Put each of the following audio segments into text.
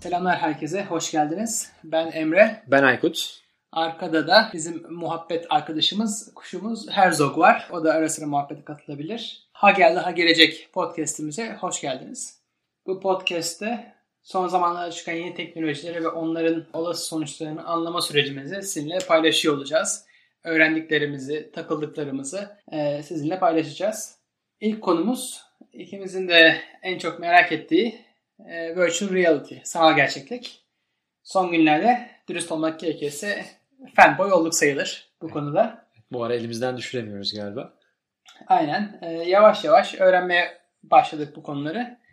Selamlar herkese, hoş geldiniz. Ben Emre. Ben Aykut. Arkada da bizim muhabbet arkadaşımız, kuşumuz Herzog var. O da ara sıra muhabbete katılabilir. Ha geldi ha gelecek podcastimize hoş geldiniz. Bu podcast'te son zamanlarda çıkan yeni teknolojileri ve onların olası sonuçlarını anlama sürecimizi sizinle paylaşıyor olacağız. Öğrendiklerimizi, takıldıklarımızı e, sizinle paylaşacağız. İlk konumuz ikimizin de en çok merak ettiği e, virtual reality, sanal gerçeklik. Son günlerde dürüst olmak gerekirse fanboy olduk sayılır bu konuda. Bu ara elimizden düşüremiyoruz galiba. Aynen. E, yavaş yavaş öğrenmeye başladık bu konuları.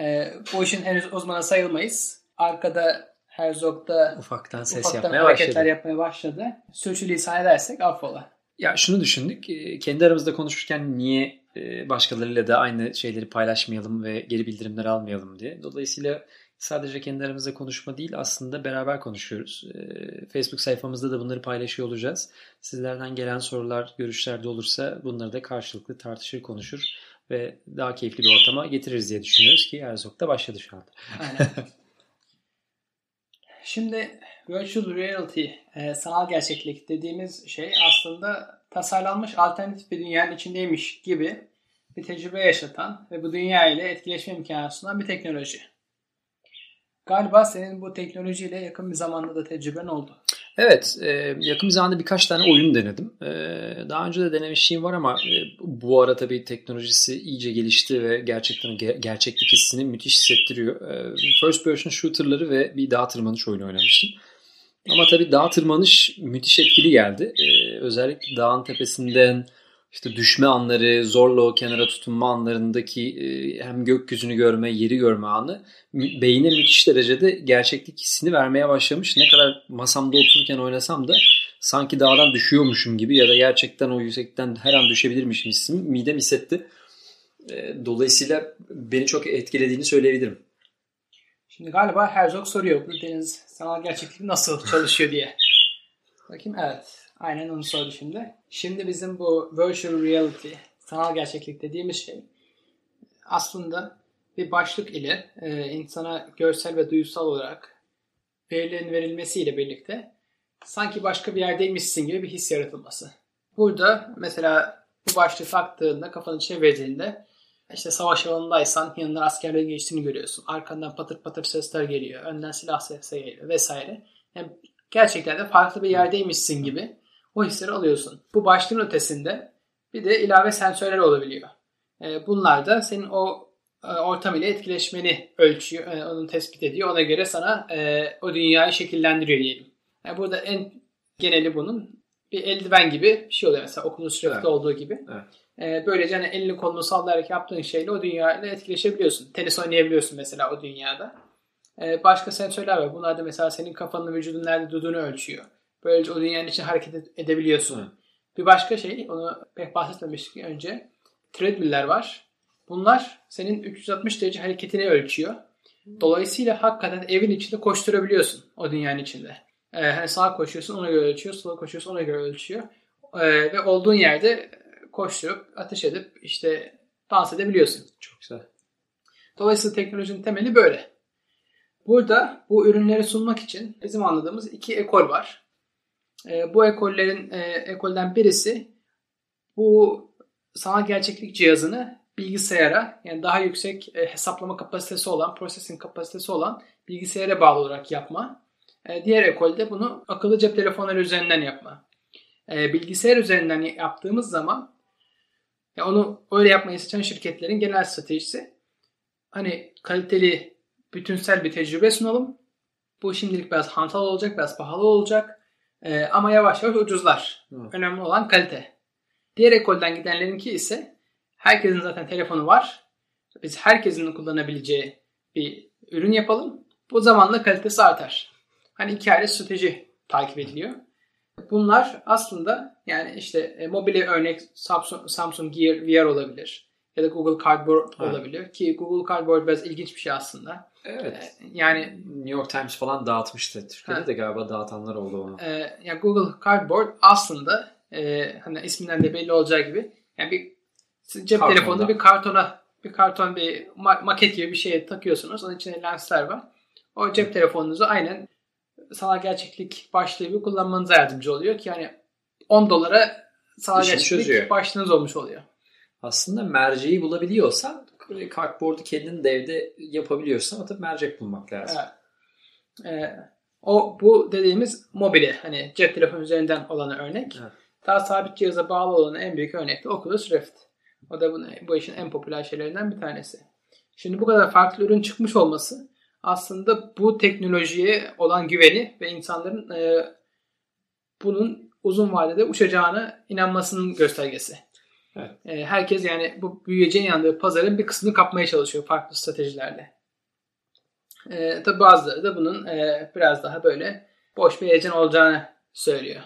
E, bu işin henüz uzmanı sayılmayız. Arkada Herzog'da ufaktan ses ufaktan yapmaya hareketler başladı. yapmaya başladı. Sürçülisan edersek affola. Ya şunu düşündük. e, Kendi aramızda konuşurken niye e, başkalarıyla da aynı şeyleri paylaşmayalım ve geri bildirimler almayalım diye. Dolayısıyla sadece kendi aramızda konuşma değil aslında beraber konuşuyoruz. E, Facebook sayfamızda da bunları paylaşıyor olacağız. Sizlerden gelen sorular, görüşler de olursa bunları da karşılıklı tartışır, konuşur ve daha keyifli bir ortama getiririz diye düşünüyoruz ki Erzog da başladı şu anda. Şimdi virtual reality, e, sanal gerçeklik dediğimiz şey aslında tasarlanmış alternatif bir dünyanın içindeymiş gibi bir tecrübe yaşatan ve bu dünya ile etkileşme imkanı sunan bir teknoloji. Galiba senin bu teknolojiyle yakın bir zamanda da tecrüben oldu. Evet, e, yakın zamanda birkaç tane oyun denedim. E, daha önce de denemişliğim var ama e, bu ara tabii teknolojisi iyice gelişti ve gerçekten ge- gerçeklik hissini müthiş hissettiriyor. E, first person shooter'ları ve bir dağ tırmanış oyunu oynamıştım. Ama tabii dağ tırmanış müthiş etkili geldi. Özellikle dağın tepesinden işte düşme anları, zorla o kenara tutunma anlarındaki e, hem gökyüzünü görme, yeri görme anı beyine müthiş derecede gerçeklik hissini vermeye başlamış. Ne kadar masamda otururken oynasam da sanki dağdan düşüyormuşum gibi ya da gerçekten o yüksekten her an düşebilirmişim hissimi midem hissetti. E, Dolayısıyla beni çok etkilediğini söyleyebilirim. Şimdi galiba Herzog soruyor bu deniz sanal gerçeklik nasıl çalışıyor diye. Bakayım evet. Aynen onu sordu şimdi. Şimdi bizim bu virtual reality, sanal gerçeklik dediğimiz şey aslında bir başlık ile e, insana görsel ve duysal olarak verilerin verilmesiyle birlikte sanki başka bir yerdeymişsin gibi bir his yaratılması. Burada mesela bu başlığı taktığında kafanı çevirdiğinde işte savaş alanındaysan yanından askerlerin geçtiğini görüyorsun. Arkandan patır patır sesler geliyor. Önden silah sesleri geliyor vesaire. Yani gerçekten de farklı bir yerdeymişsin gibi o hisleri alıyorsun. Bu başlığın ötesinde bir de ilave sensörler olabiliyor. E, Bunlar da senin o e, ortam ile etkileşmeni ölçüyor, e, onu tespit ediyor. Ona göre sana e, o dünyayı şekillendiriyor diyelim. Yani burada en geneli bunun bir eldiven gibi bir şey oluyor mesela Oculus Rift'te Evet. olduğu gibi. Evet. Böylece hani elini kolunu sallayarak yaptığın şeyle o dünyayla etkileşebiliyorsun. Tenis oynayabiliyorsun mesela o dünyada. Başka sensörler var. Bunlar da mesela senin kafanın vücudun nerede durduğunu ölçüyor. Böylece o dünyanın için hareket ed- edebiliyorsun. Evet. Bir başka şey, onu pek bahsetmemiştik önce. Treadmill'ler var. Bunlar senin 360 derece hareketini ölçüyor. Dolayısıyla hakikaten evin içinde koşturabiliyorsun o dünyanın içinde. Ee, hani sağa koşuyorsun ona göre ölçüyor, sola koşuyorsun ona göre ölçüyor. Ee, ve olduğun yerde koşturup, ateş edip işte dans edebiliyorsun. Çok güzel. Dolayısıyla teknolojinin temeli böyle. Burada bu ürünleri sunmak için bizim anladığımız iki ekol var. Ee, bu ekollerin e, ekolden birisi bu sanal gerçeklik cihazını bilgisayara yani daha yüksek e, hesaplama kapasitesi olan, processing kapasitesi olan bilgisayara bağlı olarak yapma. E, diğer ekolde bunu akıllı cep telefonları üzerinden yapma. E, bilgisayar üzerinden yaptığımız zaman ya onu öyle yapmayı seçen şirketlerin genel stratejisi hani kaliteli, bütünsel bir tecrübe sunalım. Bu şimdilik biraz hantal olacak, biraz pahalı olacak. Ee, ama yavaş yavaş ucuzlar. Evet. Önemli olan kalite. Diğer ekolden gidenlerinki ise herkesin zaten telefonu var. Biz herkesin kullanabileceği bir ürün yapalım. Bu zamanla kalitesi artar. Hani iki ayrı strateji takip ediliyor. Bunlar aslında yani işte e, mobile örnek Samsung, Samsung Gear VR olabilir. Ya da Google Cardboard Evet. olabiliyor. Ki Google Cardboard biraz ilginç bir şey aslında. Evet. Ee, Yani New York Times falan dağıtmıştı. Türkiye'de Ha. de galiba dağıtanlar oldu onu. e, yani Google Cardboard aslında e, hani isminden de belli olacağı gibi yani bir cep Kartonda. telefonunu bir kartona bir karton bir ma- maket gibi bir şeye takıyorsunuz. Onun içinde lensler var. O cep telefonunuzu aynen sanal gerçeklik başlığı gibi kullanmanıza yardımcı oluyor ki yani 10 dolara sanal İşini gerçeklik çözüyor. başlığınız olmuş oluyor. Aslında merceği bulabiliyorsan kartboard'u kendin de evde yapabiliyorsun ama tabii mercek bulmak lazım. Evet. Ee, o bu dediğimiz mobile hani cep telefonu üzerinden olan örnek. Evet. Daha sabit cihaza bağlı olan en büyük örnek de Oculus Rift. O da bunu, bu işin en popüler şeylerinden bir tanesi. Şimdi bu kadar farklı ürün çıkmış olması aslında bu teknolojiye olan güveni ve insanların e, bunun uzun vadede uçacağına inanmasının göstergesi. Evet. E, herkes yani bu büyüyeceğine inandığı pazarın bir kısmını kapmaya çalışıyor farklı stratejilerle. E, tabi bazıları da bunun e, biraz daha böyle boş bir heyecan olacağını söylüyor.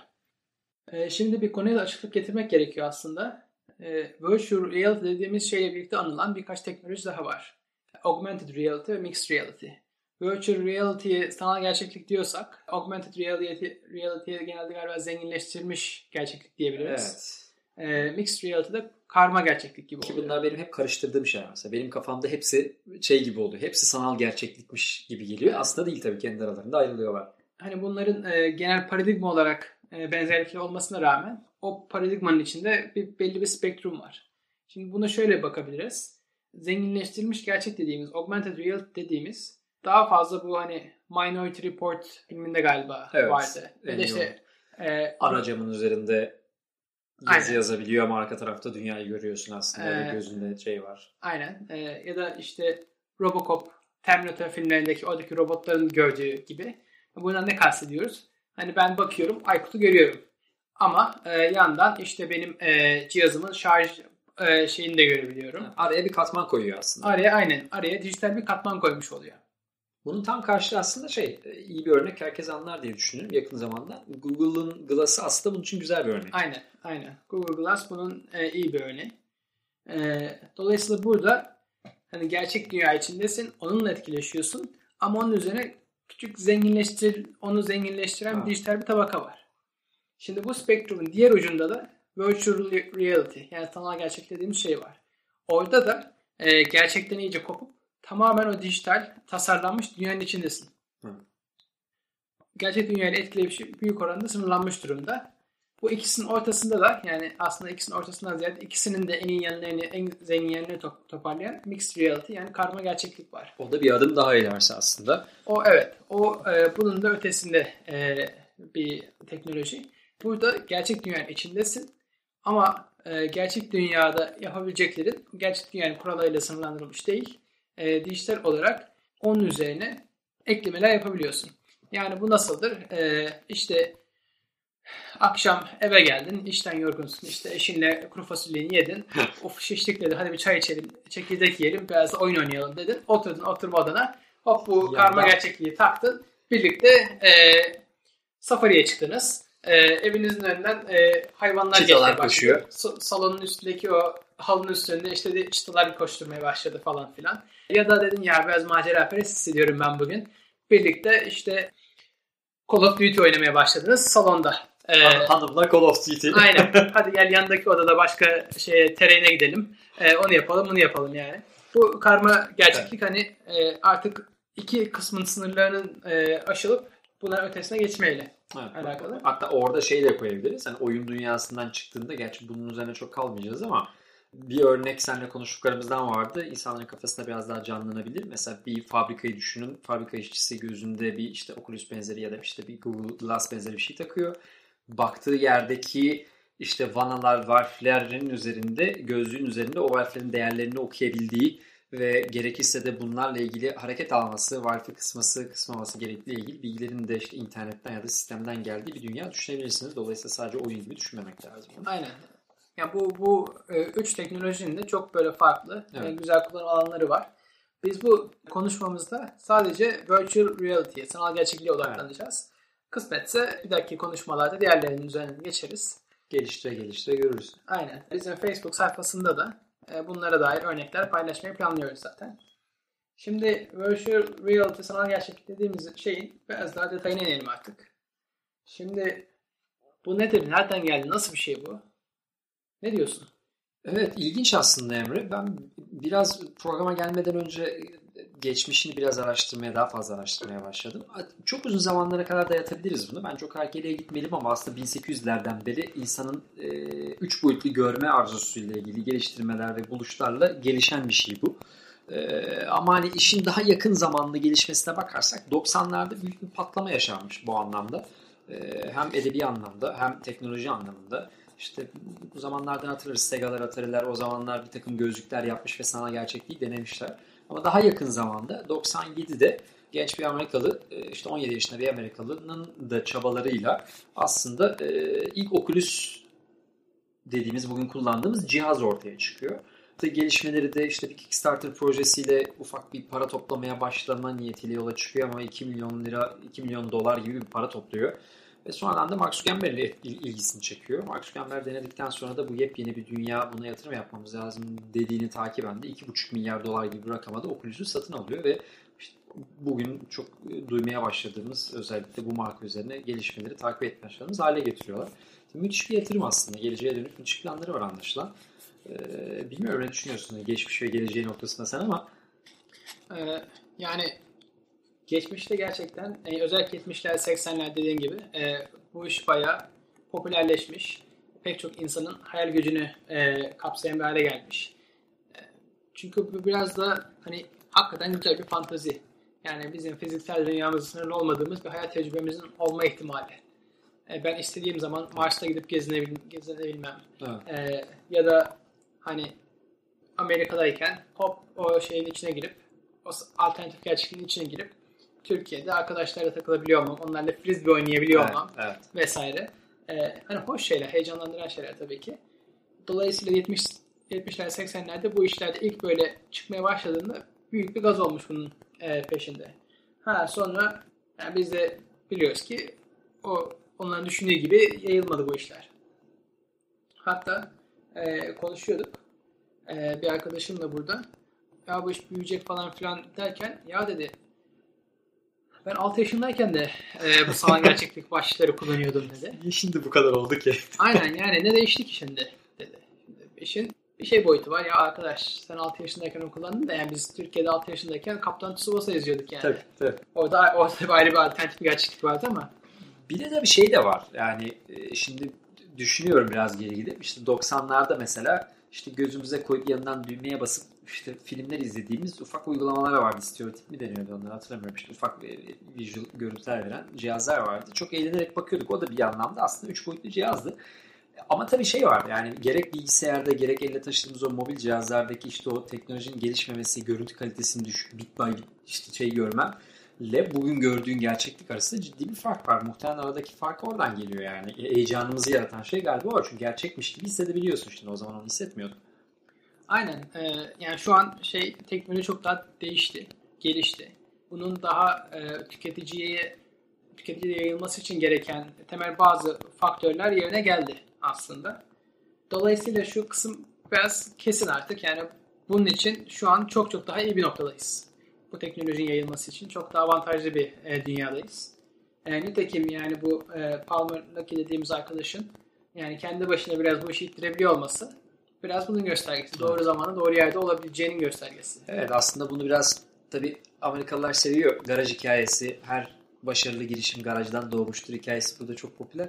E, şimdi bir konuya da açıklık getirmek gerekiyor aslında. E, virtual reality dediğimiz şeyle birlikte anılan birkaç teknoloji daha var. Augmented reality ve mixed reality. Virtual reality'ye sanal gerçeklik diyorsak, augmented reality, reality'ye genelde galiba zenginleştirilmiş gerçeklik diyebiliriz. Evet. E, mixed reality'de karma gerçeklik gibi Ki oluyor. bunlar benim hep karıştırdığım şeyler mesela. Benim kafamda hepsi şey gibi oluyor. Hepsi sanal gerçeklikmiş gibi geliyor. Aslında değil tabii kendi aralarında ayrılıyorlar. hani bunların e, genel paradigma olarak e, benzerlikleri olmasına rağmen o paradigmanın içinde bir belli bir spektrum var. Şimdi buna şöyle bakabiliriz. Zenginleştirilmiş gerçek dediğimiz, augmented reality dediğimiz daha fazla bu hani Minority Report filminde galiba Evet, vardı. En da işte e, Ara camın üzerinde yazı Aynen. yazabiliyor ama arka tarafta dünyayı görüyorsun aslında. Ee, gözünde şey var. Aynen. E, ya da işte Robocop, Terminator filmlerindeki oradaki robotların gördüğü gibi. Bundan ne kastediyoruz? Hani ben bakıyorum Aykut'u görüyorum. Ama e, yandan işte benim e, cihazımın şarj e, şeyini de görebiliyorum. Araya bir katman koyuyor aslında. Araya aynen. Araya dijital bir katman koymuş oluyor. Bunun tam karşılığı aslında şey iyi bir örnek herkes anlar diye düşünüyorum yakın zamanda. Google'ın Glass'ı aslında bunun için güzel bir örnek. Aynen. Aynen. Google Glass bunun e, iyi bir örneği. E, dolayısıyla burada hani gerçek dünya içindesin. Onunla etkileşiyorsun. Ama onun üzerine küçük zenginleştir, onu zenginleştiren Ha. dijital bir tabaka var. Şimdi bu spektrumun diğer ucunda da virtual reality yani sanal gerçek dediğimiz şey var. Orada da e, gerçekten iyice kopup tamamen o dijital tasarlanmış dünyanın içindesin. Hı. Gerçek dünyayla etkileşim büyük oranda sınırlanmış durumda. Bu ikisinin ortasında da yani aslında ikisinin ortasından ziyade ikisinin de en iyi yanlarını, en zengin yanlarını to- toparlayan mixed reality yani karma gerçeklik var. O da bir adım daha ilerisi aslında. O evet. O e, bunun da ötesinde e, bir teknoloji. Burada gerçek dünyanın içindesin ama e, gerçek dünyada yapabileceklerin gerçek dünyanın kurallarıyla sınırlandırılmış değil. E, dijital olarak onun üzerine eklemeler yapabiliyorsun. Yani bu nasıldır? E, işte akşam eve geldin, işten yorgunsun, işte eşinle kuru fasulyeni yedin. of şiştik dedi, hadi bir çay içelim, çekirdek yiyelim, biraz da oyun oynayalım dedin. Oturdun oturma odana, hop bu Yandan- karma gerçekliği taktın. Birlikte e, safariye çıktınız. E, evinizin önünden e, hayvanlar başladı. koşuyor. So- salonun üstündeki o halının üstünde işte de çıtalar koşturmaya başladı falan filan. Ya da dedin ya biraz macera perest hissediyorum ben bugün. Birlikte işte Call of Duty oynamaya başladınız salonda. E, Hanımla Call of Duty. Aynen. Hadi gel yandaki odada başka şeye terene gidelim. Ee, onu yapalım, bunu yapalım yani. Bu karma gerçeklik hani e, artık iki kısmın sınırlarının e, aşılıp buna ötesine geçmeyle. Evet. alakalı. Hatta orada şey de koyabiliriz. Hani oyun dünyasından çıktığında gerçi bunun üzerine çok kalmayacağız ama bir örnek seninle konuştuklarımızdan vardı. İnsanların kafasında biraz daha canlanabilir. Mesela bir fabrikayı düşünün. Fabrika işçisi gözünde bir işte Oculus benzeri ya da işte bir Google Glass benzeri bir şey takıyor. Baktığı yerdeki işte vanalar, valflerin üzerinde, gözlüğün üzerinde o valflerin değerlerini okuyabildiği ve gerekirse de bunlarla ilgili hareket alması, valfi kısması, kısmaması gerektiği ilgili bilgilerin de işte internetten ya da sistemden geldiği bir dünya düşünebilirsiniz. Dolayısıyla sadece oyun gibi düşünmemek lazım. Aynen. Ya bu bu e, üç teknolojinin de çok böyle farklı Evet. e, güzel kullanım alanları var. Biz bu konuşmamızda sadece virtual reality'ye, sanal gerçekliğe odaklanacağız. Kısmetse bir dahaki konuşmalarda diğerlerinin üzerine geçeriz. Geliştire geliştire görürüz. Aynen. Bizim Facebook sayfasında da E, bunlara dair örnekler paylaşmayı planlıyoruz zaten. Şimdi virtual reality sanal gerçeklik dediğimiz şeyin biraz daha detayına inelim artık. Şimdi bu nedir? Nereden geldi? Nasıl bir şey bu? Ne diyorsun? Evet ilginç aslında Emre. Ben biraz programa gelmeden önce geçmişini biraz araştırmaya, daha fazla araştırmaya başladım. Çok uzun zamanlara kadar dayatabiliriz bunu. Ben çok arkaya gitmeyelim ama aslında 1800'lerden beri insanın e, üç boyutlu görme arzusuyla ilgili geliştirmeler ve buluşlarla gelişen bir şey bu. E, ama hani işin daha yakın zamanlı gelişmesine bakarsak 90'larda büyük bir patlama yaşanmış bu anlamda. E, hem edebi anlamda hem teknoloji anlamında. İşte bu zamanlardan hatırlarız Sega'lar, Atari'ler o zamanlar bir takım gözlükler yapmış ve sanal gerçekliği denemişler. Ama daha yakın zamanda 97'de genç bir Amerikalı e, işte 17 yaşında bir Amerikalı'nın da çabalarıyla aslında e, ilk Oculus dediğimiz bugün kullandığımız cihaz ortaya çıkıyor. İşte gelişmeleri de işte bir Kickstarter projesiyle ufak bir para toplamaya başlama niyetiyle yola çıkıyor ama 2 milyon lira 2 milyon dolar gibi bir para topluyor. Ve sonradan da Mark Zuckerberg'le ilgisini çekiyor. Mark Zuckerberg denedikten sonra da bu yepyeni bir dünya buna yatırım yapmamız lazım dediğini takiben de 2,5 milyar dolar gibi bir rakama da Oculus'u satın alıyor ve işte bugün çok duymaya başladığımız özellikle bu marka üzerine gelişmeleri takip etmeye başladığımız hale getiriyorlar. İşte müthiş bir yatırım aslında. Geleceğe dönük müthiş planları var anlaşılan. Ee, bilmiyorum ne düşünüyorsun geçmiş ve geleceği noktasında sen ama ee, yani geçmişte gerçekten e, özellikle 70'ler 80'ler dediğin gibi e, bu iş bayağı popülerleşmiş. Pek çok insanın hayal gücünü e, kapsayan bir hale gelmiş. E, çünkü bu biraz da hani hakikaten güzel bir fantazi. Yani bizim fiziksel dünyamızda sınırlı olmadığımız bir hayat tecrübemizin olma ihtimali. E, ben istediğim zaman Mars'ta gidip gezinebil gezinebilmem. Evet. E, ya da hani Amerika'dayken hop o şeyin içine girip o alternatif gerçekliğin içine girip Türkiye'de arkadaşlarla takılabiliyor olmam, onlarla frisbee oynayabiliyor evet, olmam evet. vesaire. Ee, hani hoş şeyler, heyecanlandıran şeyler tabii ki. Dolayısıyla 70 70'ler 80'lerde bu işlerde ilk böyle çıkmaya başladığında büyük bir gaz olmuş bunun e, peşinde. Ha sonra yani biz de biliyoruz ki o onların düşündüğü gibi yayılmadı bu işler. Hatta e, konuşuyorduk. E, bir arkadaşımla burada. Ya bu iş büyüyecek falan filan derken ya dedi ben 6 yaşındayken de e, bu sanal gerçeklik başlıkları kullanıyordum dedi. Niye şimdi bu kadar oldu ki? Aynen yani ne değişti ki şimdi dedi. Şimdi işin bir şey boyutu var ya arkadaş sen 6 yaşındayken onu kullandın da yani biz Türkiye'de 6 yaşındayken Kaptan Tsubasa yazıyorduk yani. Tabii tabii. Orada, orada ayrı bir alternatif bir gerçeklik vardı ama. Bir de bir şey de var yani e, şimdi düşünüyorum biraz geri gidip işte 90'larda mesela işte gözümüze koyup yanından düğmeye basıp işte filmler izlediğimiz ufak uygulamalar vardı. Stereotip mi deniyordu onları hatırlamıyorum. İşte ufak visual görüntüler veren cihazlar vardı. Çok eğlenerek bakıyorduk. O da bir anlamda aslında 3 boyutlu cihazdı. Ama tabii şey var yani gerek bilgisayarda gerek elle taşıdığımız o mobil cihazlardaki işte o teknolojinin gelişmemesi, görüntü kalitesinin düşük, bit by bit işte şey görmem ile bugün gördüğün gerçeklik arasında ciddi bir fark var. Muhtemelen aradaki fark oradan geliyor yani. Heyecanımızı yaratan şey galiba o. Çünkü gerçekmiş gibi hissedebiliyorsun şimdi. O zaman onu hissetmiyordum. Aynen. Ee, yani şu an şey teknoloji çok daha değişti, gelişti. Bunun daha e, tüketiciye tüketiciye yayılması için gereken temel bazı faktörler yerine geldi aslında. Dolayısıyla şu kısım biraz kesin artık. Yani bunun için şu an çok çok daha iyi bir noktadayız. Bu teknolojinin yayılması için çok daha avantajlı bir e, dünyadayız. E, nitekim yani bu e, Palmer Lucky dediğimiz arkadaşın yani kendi başına biraz bu işi ittirebiliyor olması biraz bunun göstergesi. Doğru zamanda doğru yerde olabileceğinin göstergesi. Evet aslında bunu biraz tabi Amerikalılar seviyor. Garaj hikayesi her başarılı girişim garajdan doğmuştur hikayesi burada çok popüler.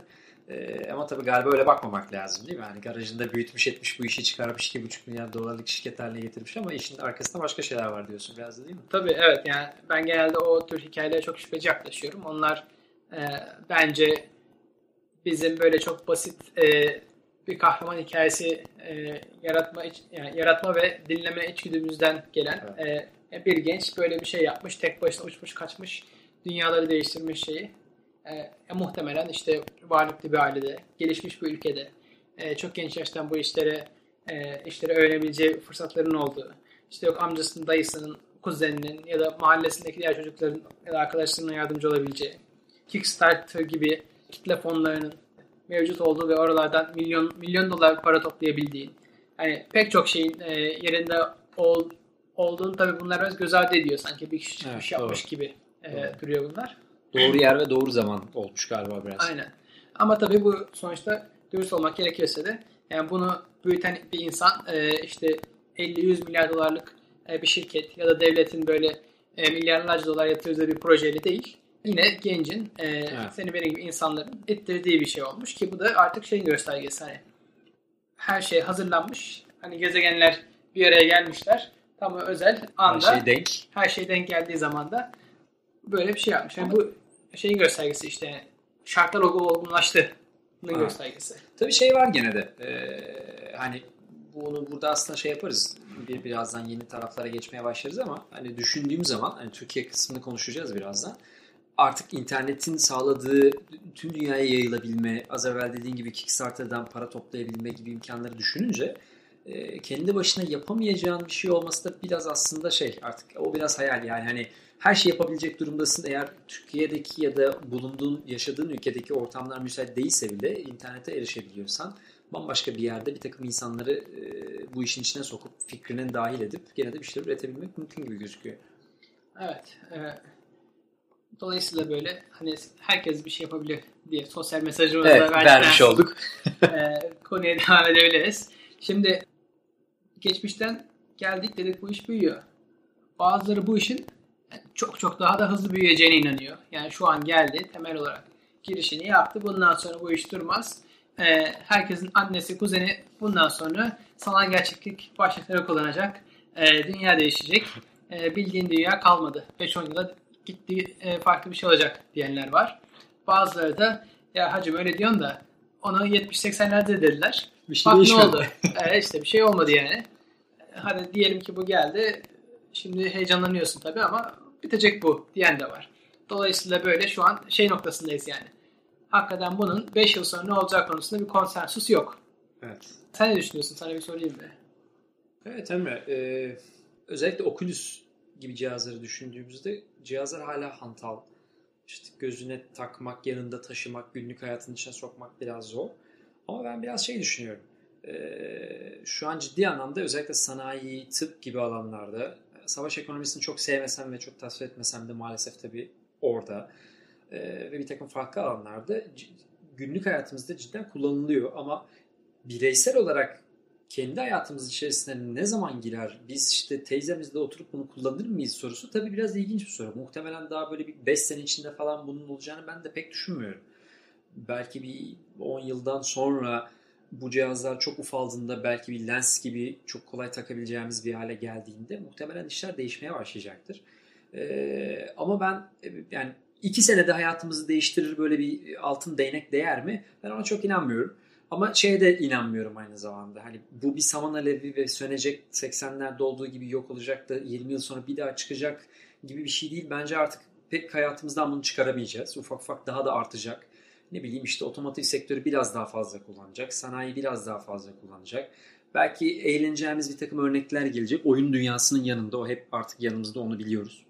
Ee, ama tabii galiba öyle bakmamak lazım değil mi? Yani garajında büyütmüş etmiş bu işi çıkarmış 2,5 milyar dolarlık şirket haline getirmiş ama işin arkasında başka şeyler var diyorsun biraz da değil mi? Tabii evet yani ben genelde o tür hikayelere çok şüpheci yaklaşıyorum. Onlar e, bence bizim böyle çok basit e, bir kahraman hikayesi e, yaratma yani yaratma ve dinleme içgüdümüzden gelen evet. e, bir genç böyle bir şey yapmış. Tek başına uçmuş kaçmış. Dünyaları değiştirmiş şeyi. E, e, muhtemelen işte varlıklı bir ailede, gelişmiş bir ülkede e, çok genç yaştan bu işlere e, işleri öğrenebileceği fırsatların olduğu. İşte yok amcasının, dayısının, kuzeninin ya da mahallesindeki diğer çocukların ya da arkadaşlarının yardımcı olabileceği. Kickstarter gibi kitle fonlarının mevcut olduğu ve oralardan milyon milyon dolar para toplayabildiğin hani pek çok şeyin e, yerinde ol, olduğunu tabii bunlar biraz göz ardı ediyor. Sanki bir kişi Evet, iş yapmış doğru. gibi e, Doğru. duruyor bunlar. Doğru yer ve doğru zaman olmuş galiba biraz. Aynen. Ama tabii bu sonuçta dürüst olmak gerekiyorsa da yani bunu büyüten bir insan e, işte 50-100 milyar dolarlık e, bir şirket ya da devletin böyle e, milyarlarca dolar yatırdığı bir projeyle değil. Yine gencin, e, Evet. senin benim gibi insanların ettirdiği bir şey olmuş ki bu da artık şeyin göstergesi hani her şey hazırlanmış. Hani gezegenler bir araya gelmişler. Tam o özel Her anda şey denk. her şey denk geldiği zaman da böyle bir şey yapmış. Yani bu şeyin göstergesi işte şartlar olgunlaştı. Bunun Ha. göstergesi. Tabii şey var gene de. Ee, hani bunu burada aslında şey yaparız. Bir, birazdan yeni taraflara geçmeye başlarız ama hani düşündüğüm zaman hani Türkiye kısmını konuşacağız birazdan. Artık internetin sağladığı tüm dünyaya yayılabilme, az evvel dediğin gibi Kickstarter'dan para toplayabilme gibi imkanları düşününce e, kendi başına yapamayacağın bir şey olması da biraz aslında şey artık o biraz hayal yani hani her şey yapabilecek durumdasın eğer Türkiye'deki ya da bulunduğun yaşadığın ülkedeki ortamlar müsait değilse bile internete erişebiliyorsan bambaşka bir yerde bir takım insanları e, bu işin içine sokup fikrinin dahil edip gene de bir şeyler üretebilmek mümkün gibi gözüküyor. Evet. e, dolayısıyla böyle hani herkes bir şey yapabilir diye sosyal mesajımızı Evet, vermiş olduk. e, konuya devam edebiliriz. Şimdi geçmişten geldik dedik bu iş büyüyor. Bazıları bu işin çok çok daha da hızlı büyüyeceğine inanıyor. Yani şu an geldi temel olarak girişini yaptı. Bundan sonra bu iş durmaz. E, herkesin annesi, kuzeni bundan sonra sanal gerçeklik başlıkları kullanacak. E, dünya değişecek. E, bildiğin dünya kalmadı. 5-10 yıla gitti e, farklı bir şey olacak diyenler var. Bazıları da ya hacım öyle diyorsun da onu 70-80'lerde dediler. Bir şey Bak ne değişmedi. oldu? Evet işte bir şey olmadı yani. Hadi diyelim ki bu geldi. Şimdi heyecanlanıyorsun tabii ama bitecek bu diyen de var. Dolayısıyla böyle şu an şey noktasındayız yani. Hakikaten bunun 5 yıl sonra ne olacağı konusunda bir konsensus yok. Evet. Sen ne düşünüyorsun? Sana bir sorayım mı? Evet Emre. e, özellikle Oculus gibi cihazları düşündüğümüzde cihazlar hala hantal. İşte gözüne takmak, yanında taşımak, günlük hayatın içine sokmak biraz zor. Ama ben biraz şey düşünüyorum. E, şu an ciddi anlamda özellikle sanayi, tıp gibi alanlarda savaş ekonomisini çok sevmesem ve çok tasvip etmesem de maalesef tabii orada e, ve bir takım farklı alanlarda günlük hayatımızda cidden kullanılıyor ama bireysel olarak kendi hayatımız içerisine ne zaman girer? Biz işte teyzemizle oturup bunu kullanır mıyız sorusu tabii biraz ilginç bir soru. Muhtemelen daha böyle bir 5 sene içinde falan bunun olacağını ben de pek düşünmüyorum. Belki bir 10 yıldan sonra bu cihazlar çok ufaldığında belki bir lens gibi çok kolay takabileceğimiz bir hale geldiğinde muhtemelen işler değişmeye başlayacaktır. Ee, ama ben e, yani iki senede hayatımızı değiştirir böyle bir altın değnek değer mi? Ben ona çok inanmıyorum. Ama şeye de inanmıyorum aynı zamanda. Hani bu bir saman alevi ve sönecek 80'lerde olduğu gibi yok olacak da 20 yıl sonra bir daha çıkacak gibi bir şey değil. Bence artık pek hayatımızdan bunu çıkaramayacağız. Ufak ufak daha da artacak. Ne bileyim işte otomotiv sektörü biraz daha fazla kullanacak. Sanayi biraz daha fazla kullanacak. Belki eğleneceğimiz bir takım örnekler gelecek. Oyun dünyasının yanında o hep artık yanımızda onu biliyoruz.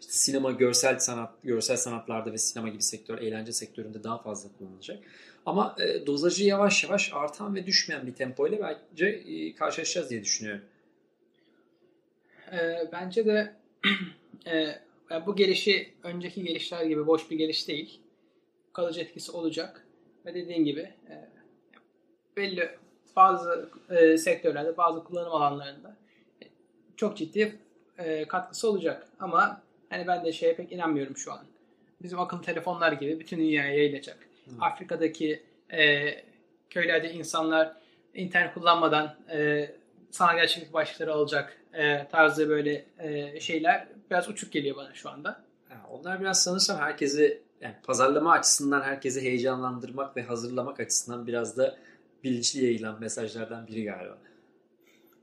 İşte sinema, görsel sanat, görsel sanatlarda ve sinema gibi sektör, eğlence sektöründe daha fazla kullanılacak. Ama e, dozajı yavaş yavaş artan ve düşmeyen bir tempoyla bence e, karşılaşacağız diye düşünüyorum. Ee, bence de e, bu gelişi önceki gelişler gibi boş bir geliş değil. Kalıcı etkisi olacak. Ve dediğin gibi e, belli bazı e, sektörlerde, bazı kullanım alanlarında e, çok ciddi e, katkısı olacak. Ama hani ben de şeye pek inanmıyorum şu an. Bizim akıllı telefonlar gibi bütün dünyaya yayılacak. Hı. Afrika'daki e, köylerde insanlar internet kullanmadan e, sanal gerçeklik başlıkları alacak e, tarzı böyle e, şeyler biraz uçuk geliyor bana şu anda. Ha, onlar biraz sanırsam herkesi yani pazarlama açısından herkesi heyecanlandırmak ve hazırlamak açısından biraz da bilinçli yayılan mesajlardan biri galiba.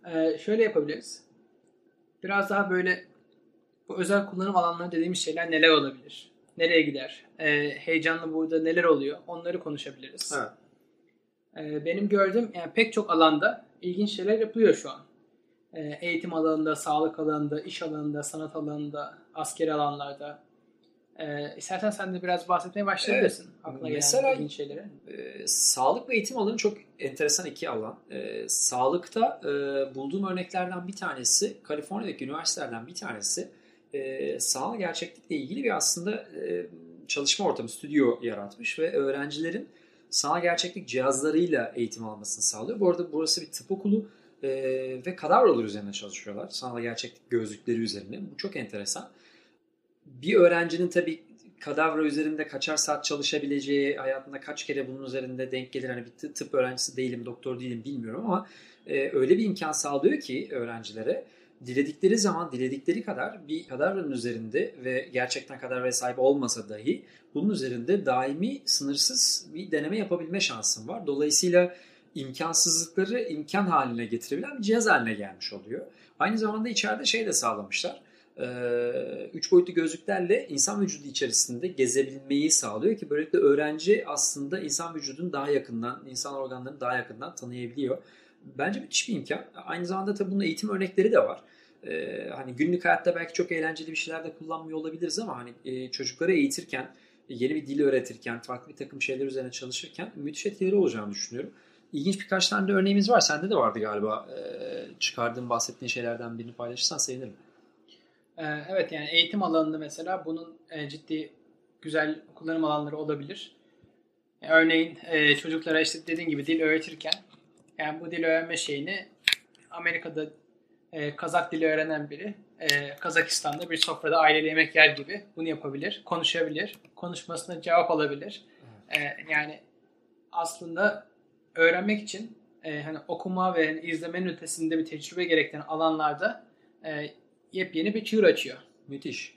E, şöyle yapabiliriz. Biraz daha böyle bu özel kullanım alanları dediğimiz şeyler neler olabilir? Nereye gider? E, heyecanlı burada neler oluyor? Onları konuşabiliriz. E, benim gördüğüm yani pek çok alanda ilginç şeyler yapılıyor şu an. E, eğitim alanında, sağlık alanında, iş alanında, sanat alanında, askeri alanlarda. Ee, istersen sen de biraz bahsetmeye başlayabilirsin. Evet. Aklına Mesela- gelen ilginç şeyleri. E, sağlık ve eğitim alanı çok enteresan iki alan. E, sağlıkta e, bulduğum örneklerden bir tanesi, Kaliforniya'daki üniversitelerden bir tanesi e, sanal gerçeklikle ilgili bir aslında e, çalışma ortamı, stüdyo yaratmış ve öğrencilerin sanal gerçeklik cihazlarıyla eğitim almasını sağlıyor. Bu arada burası bir tıp okulu e, ve kadavralar üzerine çalışıyorlar. Sanal gerçeklik gözlükleri üzerine. Bu çok enteresan. Bir öğrencinin tabii kadavra üzerinde kaçar saat çalışabileceği, hayatında kaç kere bunun üzerinde denk gelir. Hani bir tıp- öğrencisi değilim, doktor değilim bilmiyorum ama e, öyle bir imkan sağlıyor ki öğrencilere diledikleri zaman diledikleri kadar bir kadavranın üzerinde ve gerçekten kadavraya sahip olmasa dahi bunun üzerinde daimi sınırsız bir deneme yapabilme şansın var. Dolayısıyla imkansızlıkları imkan haline getirebilen bir cihaz haline gelmiş oluyor. Aynı zamanda içeride şey de sağlamışlar. Ee, üç boyutlu gözlüklerle insan vücudu içerisinde gezebilmeyi sağlıyor ki böylelikle öğrenci aslında insan vücudunu daha yakından, insan organlarını daha yakından tanıyabiliyor. Bence müthiş bir imkan. Aynı zamanda tabii bunun eğitim örnekleri de var. Ee, hani günlük hayatta belki çok eğlenceli bir şeyler de kullanmıyor olabiliriz ama hani e, çocukları eğitirken, yeni bir dil öğretirken, farklı bir takım şeyler üzerine çalışırken müthiş etkileri olacağını düşünüyorum. İlginç birkaç tane de örneğimiz var. Sende de vardı galiba. Ee, çıkardığın, bahsettiğin şeylerden birini paylaşırsan sevinirim. Ee, evet yani eğitim alanında mesela bunun e, ciddi güzel kullanım alanları olabilir. E, Örneğin e, çocuklara işte dediğin gibi dil öğretirken yani bu dil öğrenme şeyini Amerika'da e, Kazak dili öğrenen biri e, Kazakistan'da bir sofrada aileyle yemek yer gibi bunu yapabilir, konuşabilir, konuşmasına cevap alabilir. E, yani aslında öğrenmek için e, hani okuma ve hani izlemenin ötesinde bir tecrübe gerektiren alanlarda e, yepyeni bir çığır açıyor. Müthiş.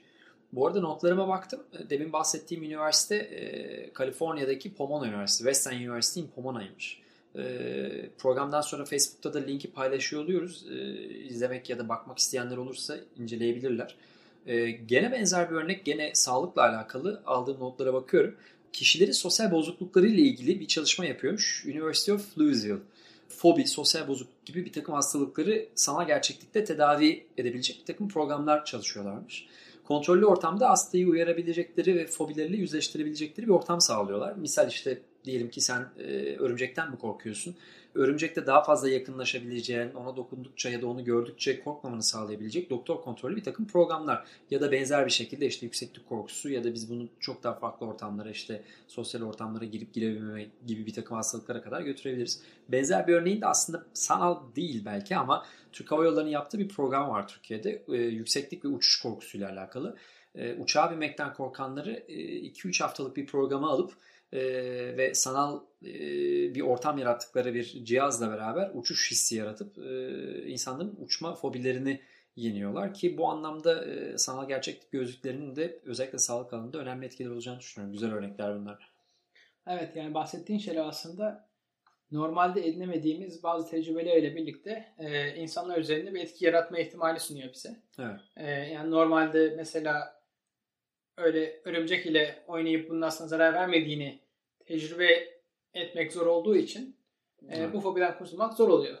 Bu arada notlarıma baktım. Demin bahsettiğim üniversite e, Kaliforniya'daki Pomona Üniversitesi. Western University in Pomona'ymış. E, programdan sonra Facebook'ta da linki paylaşıyor oluyoruz. E, izlemek ya da bakmak isteyenler olursa inceleyebilirler. E, gene benzer bir örnek, gene sağlıkla alakalı aldığım notlara bakıyorum. Kişilerin sosyal bozuklukları ile ilgili bir çalışma yapıyormuş. University of Louisville. Fobi, sosyal bozukluk gibi bir takım hastalıkları sanal gerçeklikte tedavi edebilecek bir takım programlar çalışıyorlarmış. Kontrollü ortamda hastayı uyarabilecekleri ve fobileriyle yüzleştirebilecekleri bir ortam sağlıyorlar. Misal işte diyelim ki sen e, örümcekten mi korkuyorsun? Örümcekte daha fazla yakınlaşabileceğin, ona dokundukça ya da onu gördükçe korkmamanı sağlayabilecek doktor kontrollü bir takım programlar. Ya da benzer bir şekilde işte yükseklik korkusu ya da biz bunu çok daha farklı ortamlara işte sosyal ortamlara girip girebilmeme gibi bir takım hastalıklara kadar götürebiliriz. Benzer bir örneğin de aslında sanal değil belki ama Türk Hava Yolları'nın yaptığı bir program var Türkiye'de. E, yükseklik ve uçuş korkusuyla alakalı. E, uçağa binmekten korkanları e, 2-3 haftalık bir programa alıp e, ve sanal e, bir ortam yarattıkları bir cihazla beraber uçuş hissi yaratıp e, insanların uçma fobilerini yeniyorlar ki bu anlamda e, sanal gerçeklik gözlüklerinin de özellikle sağlık alanında önemli etkileri olacağını düşünüyorum. Güzel örnekler bunlar. Evet yani bahsettiğin şeyler aslında normalde edinemediğimiz bazı tecrübelerle birlikte e, insanlar üzerinde bir etki yaratma ihtimali sunuyor bize. Evet. E, yani normalde mesela öyle örümcek ile oynayıp bunun aslında zarar vermediğini tecrübe etmek zor olduğu için e, Evet. bu fobiden kurtulmak zor oluyor.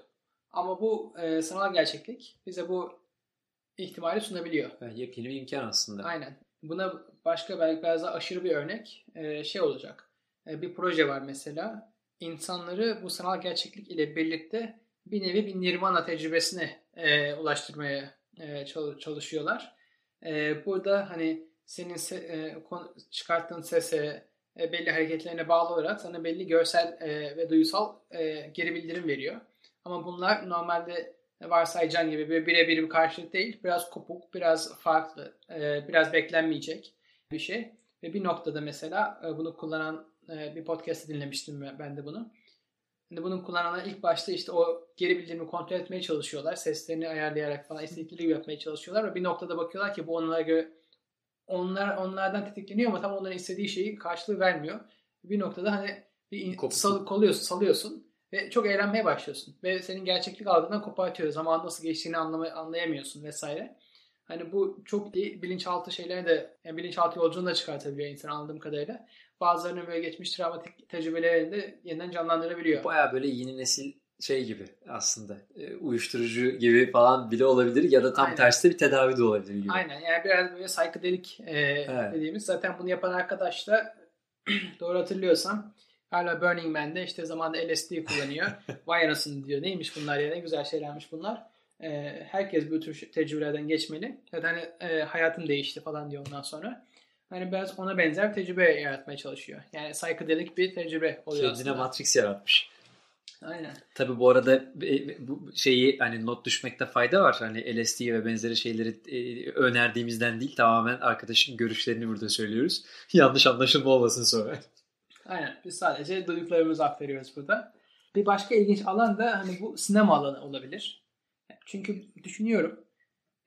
Ama bu e, sanal gerçeklik bize bu ihtimali sunabiliyor. Evet, yepyeni bir imkan aslında. Aynen. Buna başka belki biraz daha aşırı bir örnek e, şey olacak. E, bir proje var mesela. İnsanları bu sanal gerçeklik ile birlikte bir nevi bir nirvana tecrübesine e, ulaştırmaya e, çal- çalışıyorlar. E, burada hani senin se- e, çıkarttığın sese, e, belli hareketlerine bağlı olarak sana belli görsel e, ve duysal e, geri bildirim veriyor. Ama bunlar normalde varsayacağın gibi bir birebir bir karşılık değil. Biraz kopuk, biraz farklı, biraz beklenmeyecek bir şey. Ve bir noktada mesela bunu kullanan bir podcast'ı dinlemiştim ben- de bunu. Şimdi bunun kullananlar ilk başta işte o geri bildirimi kontrol etmeye çalışıyorlar. Seslerini ayarlayarak falan istedikleri yapmaya çalışıyorlar ve bir noktada bakıyorlar ki bu onlara göre onlar onlardan tetikleniyor ama tam onların istediği şeyi karşılığı vermiyor. Bir noktada hani bir Kopusun. sal- kolluyorsun, salıyorsun ve çok eğlenmeye başlıyorsun. Ve senin gerçeklik algından kopartıyor. Zaman nasıl geçtiğini anlama, anlayamıyorsun vesaire. Hani bu çok iyi bilinçaltı şeyleri de yani bilinçaltı yolculuğunu da çıkartabiliyor insan anladığım kadarıyla. Bazılarının böyle geçmiş travmatik tecrübelerini de yeniden canlandırabiliyor. Baya böyle yeni nesil şey gibi aslında e, uyuşturucu gibi falan bile olabilir ya da tam Aynen. tersi bir tedavi de olabilir gibi. Aynen yani biraz böyle psychedelic e, Evet. dediğimiz zaten bunu yapan arkadaş da doğru hatırlıyorsam hala Burning Man'de işte zamanında LSD kullanıyor. Vay anasını diyor. Neymiş bunlar ya ne güzel şeylermiş bunlar. E, herkes bu tür tecrübelerden geçmeli. Zaten hani, e, hayatım değişti falan diyor ondan sonra. Hani biraz ona benzer bir tecrübe yaratmaya çalışıyor. Yani psychedelic bir tecrübe oluyor Kendine aslında. Matrix yaratmış. Aynen. Tabi bu arada e, bu şeyi hani not düşmekte fayda var. Hani LSD ve benzeri şeyleri e, önerdiğimizden değil tamamen arkadaşın görüşlerini burada söylüyoruz. Yanlış anlaşılma olmasın sonra. Aynen. Biz sadece duyduklarımızı aktarıyoruz burada. Bir başka ilginç alan da hani bu sinema alanı olabilir. Çünkü düşünüyorum.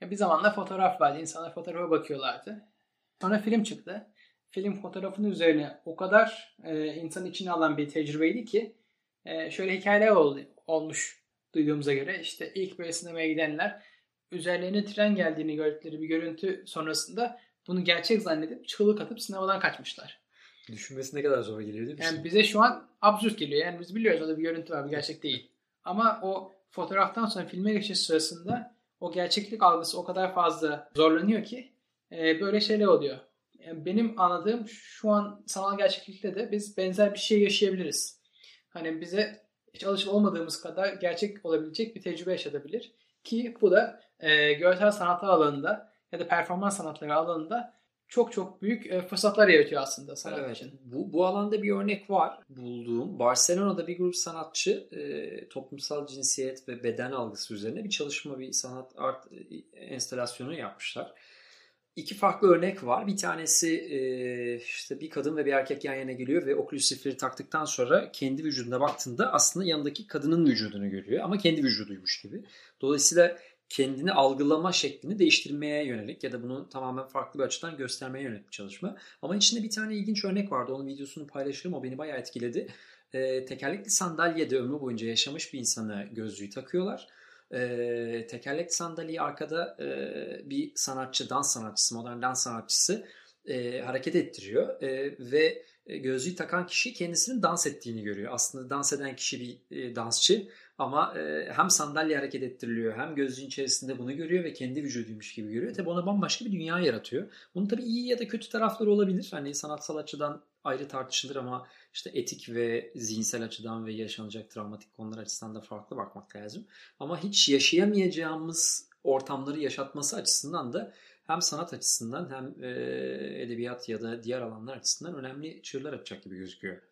Bir zamanlar fotoğraf vardı. İnsanlar fotoğrafa bakıyorlardı. Sonra film çıktı. Film fotoğrafının üzerine o kadar e, insan içine alan bir tecrübeydi ki e, şöyle hikayeler oldu, olmuş duyduğumuza göre. İşte ilk böyle sinemaya gidenler üzerlerine tren geldiğini gördükleri bir görüntü sonrasında bunu gerçek zannedip çığlık atıp sinemadan kaçmışlar. Düşünmesi ne kadar zor geliyor değil mi? Yani bize şu an absürt geliyor. Yani biz biliyoruz orada bir görüntü var, bir gerçek değil. Ama o fotoğraftan sonra filme geçiş sırasında o gerçeklik algısı o kadar fazla zorlanıyor ki e, böyle şeyler oluyor. Yani benim anladığım şu an sanal gerçeklikte de biz benzer bir şey yaşayabiliriz. Hani bize hiç alışık olmadığımız kadar gerçek olabilecek bir tecrübe yaşatabilir. Ki bu da e, görsel sanatlar alanında ya da performans sanatları alanında çok çok büyük e, fırsatlar yaratıyor aslında sanat Evet, için. bu, bu alanda bir örnek var bulduğum. Barcelona'da bir grup sanatçı e, toplumsal cinsiyet ve beden algısı üzerine bir çalışma, bir sanat art e, enstalasyonu yapmışlar. İki farklı örnek var. Bir tanesi e, işte bir kadın ve bir erkek yan yana geliyor ve Oculus Rift'leri taktıktan sonra kendi vücuduna baktığında aslında yanındaki kadının vücudunu görüyor ama kendi vücuduymuş gibi. Dolayısıyla kendini algılama şeklini değiştirmeye yönelik ya da bunu tamamen farklı bir açıdan göstermeye yönelik bir çalışma. Ama içinde bir tane ilginç örnek vardı. Onun videosunu paylaşırım. O beni bayağı etkiledi. Ee, tekerlekli sandalyede ömrü boyunca yaşamış bir insana gözlüğü takıyorlar. Ee, tekerlekli sandalyeyi arkada e, bir sanatçı, dans sanatçısı, modern dans sanatçısı e, hareket ettiriyor. E, ve gözlüğü takan kişi kendisinin dans ettiğini görüyor. Aslında dans eden kişi bir e, dansçı ama e, hem sandalye hareket ettiriliyor hem gözlüğün içerisinde bunu görüyor ve kendi vücuduymuş gibi görüyor. Tabi ona bambaşka bir dünya yaratıyor. Bunun tabi iyi ya da kötü tarafları olabilir. Hani sanatsal açıdan ayrı tartışılır ama işte etik ve zihinsel açıdan ve yaşanacak travmatik konular açısından da farklı bakmak lazım. Ama hiç yaşayamayacağımız ortamları yaşatması açısından da hem sanat açısından hem e, edebiyat ya da diğer alanlar açısından önemli çığırlar açacak gibi gözüküyor.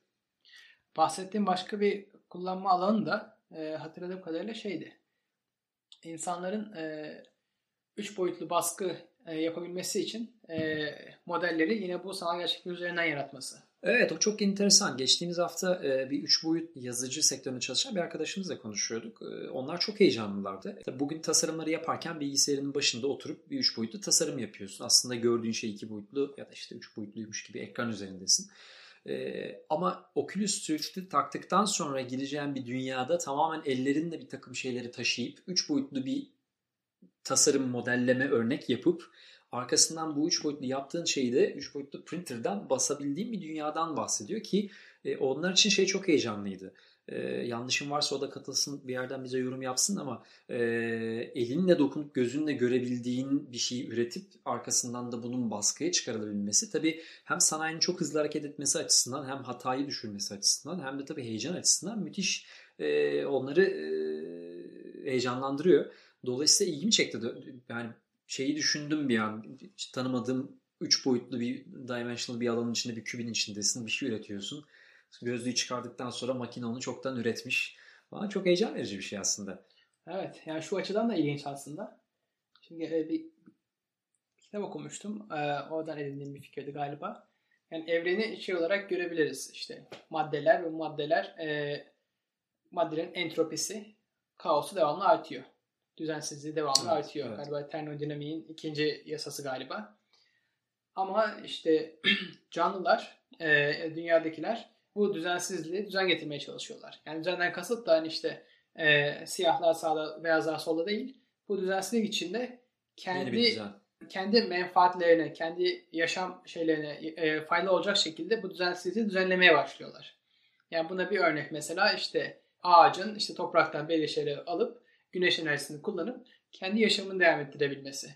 Bahsettiğim başka bir kullanma alanı da e, hatırladığım kadarıyla şeydi. İnsanların e, üç boyutlu baskı e, yapabilmesi için e, modelleri yine bu sanal gerçeklik üzerinden yaratması. Evet o çok enteresan. Geçtiğimiz hafta e, bir üç boyut yazıcı sektöründe çalışan bir arkadaşımızla konuşuyorduk. E, onlar çok heyecanlılardı. Bugün tasarımları yaparken bilgisayarının başında oturup bir üç boyutlu tasarım yapıyorsun. Aslında gördüğün şey iki boyutlu ya da işte üç boyutluymuş gibi ekran üzerindesin. Ee, ama Oculus Rift'i taktıktan sonra gireceğin bir dünyada tamamen ellerinle bir takım şeyleri taşıyıp üç boyutlu bir tasarım modelleme örnek yapıp arkasından bu üç boyutlu yaptığın şeyi de üç boyutlu printer'dan basabildiğin bir dünyadan bahsediyor ki e, onlar için şey çok heyecanlıydı. E, yanlışım varsa o da katılsın bir yerden bize yorum yapsın ama e, elinle dokunup gözünle görebildiğin bir şeyi üretip arkasından da bunun baskıya çıkarılabilmesi tabii hem sanayinin çok hızlı hareket etmesi açısından hem hatayı düşürmesi açısından hem de tabii heyecan açısından müthiş e, onları e, heyecanlandırıyor. Dolayısıyla ilgimi çekti. Yani şeyi düşündüm bir an. Hiç tanımadığım üç boyutlu bir dimensional bir alanın içinde bir kübün içindesin. Bir şey üretiyorsun. Gözlüğü çıkardıktan sonra makine onu çoktan üretmiş. Bana çok heyecan verici bir şey aslında. Evet. Yani şu açıdan da ilginç aslında. Şimdi e, bir kitap okumuştum. E, oradan edindiğim bir fikirdi galiba. Yani evreni şey olarak görebiliriz. İşte maddeler ve maddeler e, maddelerin entropisi, kaosu devamlı artıyor. Düzensizliği devamlı Evet, artıyor. evet. Galiba termodinamiğin ikinci yasası galiba. Ama işte canlılar, e, dünyadakiler bu düzensizliği düzen getirmeye çalışıyorlar. Yani düzenden kasıt da hani işte e, siyahlar sağda, beyazlar solda değil. Bu düzensizlik içinde kendi kendi menfaatlerine, kendi yaşam şeylerine e, faydalı olacak şekilde bu düzensizliği düzenlemeye başlıyorlar. Yani buna bir örnek mesela işte ağacın işte topraktan belli şeyleri alıp güneş enerjisini kullanıp kendi yaşamını devam ettirebilmesi.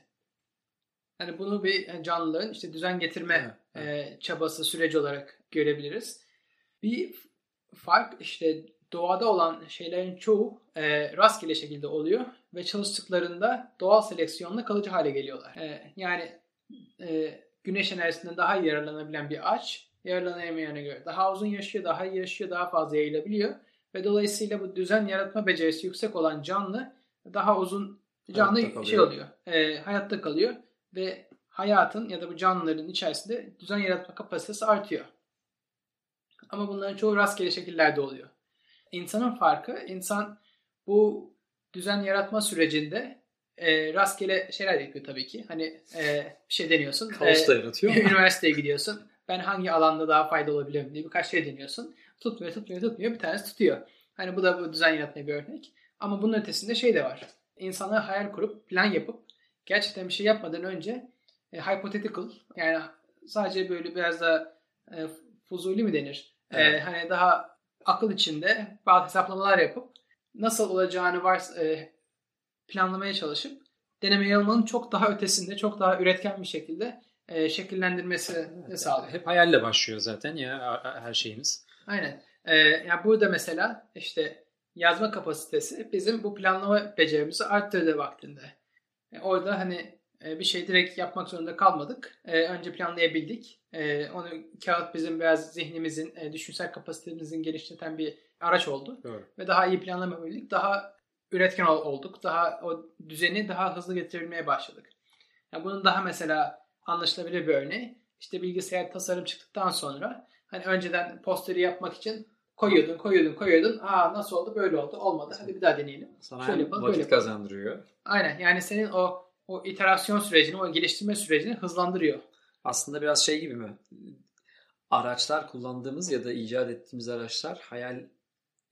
Hani bunu bir canlılığın işte düzen getirme evet, evet. E, çabası süreci olarak görebiliriz. Bir fark işte doğada olan şeylerin çoğu e, rastgele şekilde oluyor ve çalıştıklarında doğal seleksiyonla kalıcı hale geliyorlar. E, yani e, güneş enerjisinden daha iyi yararlanabilen bir ağaç yararlanamayana göre daha uzun yaşıyor, daha iyi yaşıyor, daha fazla yayılabiliyor ve dolayısıyla bu düzen yaratma becerisi yüksek olan canlı daha uzun canlı şey oluyor. E, hayatta kalıyor ve hayatın ya da bu canlıların içerisinde düzen yaratma kapasitesi artıyor. Ama bunların çoğu rastgele şekillerde oluyor. İnsanın farkı, insan bu düzen yaratma sürecinde e, rastgele şeyler yapıyor tabii ki. Hani e, bir şey deniyorsun. Kaos da yaratıyor. üniversiteye gidiyorsun. Ben hangi alanda daha faydalı olabilirim diye birkaç şey deniyorsun. Tutmuyor, tutmuyor, tutmuyor. Bir tanesi tutuyor. Hani bu da bu düzen yaratmaya bir örnek. Ama bunun ötesinde şey de var. İnsanlar hayal kurup, plan yapıp gerçekten bir şey yapmadan önce e, hypothetical yani sadece böyle biraz da e, fuzuli mi denir? E, evet. E, hani daha akıl içinde bazı hesaplamalar yapıp nasıl olacağını var e, planlamaya çalışıp deneme yanılmanın çok daha ötesinde, çok daha üretken bir şekilde e, şekillendirmesi evet, sağlıyor. Hep hayalle başlıyor zaten ya her şeyimiz. Aynen. E, yani burada mesela işte yazma kapasitesi bizim bu planlama becerimizi arttırdı vaktinde. E, orada hani e, bir şey direkt yapmak zorunda kalmadık. E, önce planlayabildik. E, onu kağıt bizim biraz zihnimizin, düşünsel kapasitemizin geliştiren bir araç oldu. Doğru. Ve daha iyi planlamabildik. Daha üretken olduk. Daha o düzeni daha hızlı getirebilmeye başladık. Yani bunun daha mesela anlaşılabilir bir örneği. İşte bilgisayar tasarım çıktıktan sonra hani önceden posteri yapmak için koyuyordun, koyuyordun, koyuyordun. Aa nasıl oldu? Böyle oldu. Olmadı. Hadi bir daha deneyelim. Sana Şöyle yapalım, vakit böyle kazandırıyor. Aynen. Yani senin o o iterasyon sürecini, o geliştirme sürecini hızlandırıyor. Aslında biraz şey gibi mi? Araçlar kullandığımız ya da icat ettiğimiz araçlar hayal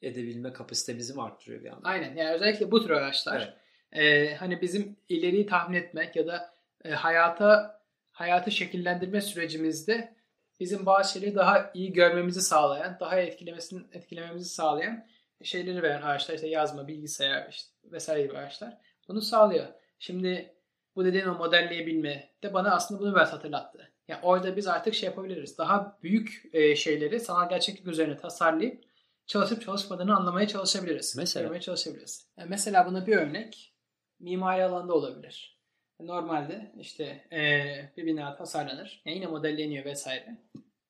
edebilme kapasitemizi mi arttırıyor bir anda? Aynen. Yani özellikle bu tür araçlar evet. e, hani bizim ileriyi tahmin etmek ya da e, hayata hayatı şekillendirme sürecimizde bizim şeyleri daha iyi görmemizi sağlayan, daha etkilemesini etkilememizi sağlayan şeyleri veren araçlar işte yazma, bilgisayar işte vesaire gibi araçlar bunu sağlıyor. Şimdi bu dediğin o modelleyebilme de bana aslında bunu biraz hatırlattı. Yani orada biz artık şey yapabiliriz. Daha büyük e, şeyleri sanal gerçeklik üzerine tasarlayıp çalışıp çalışmadığını anlamaya çalışabiliriz. Mesela? çalışabiliriz. Yani mesela buna bir örnek mimari alanda olabilir. Normalde işte e, bir bina tasarlanır. Yani yine modelleniyor vesaire.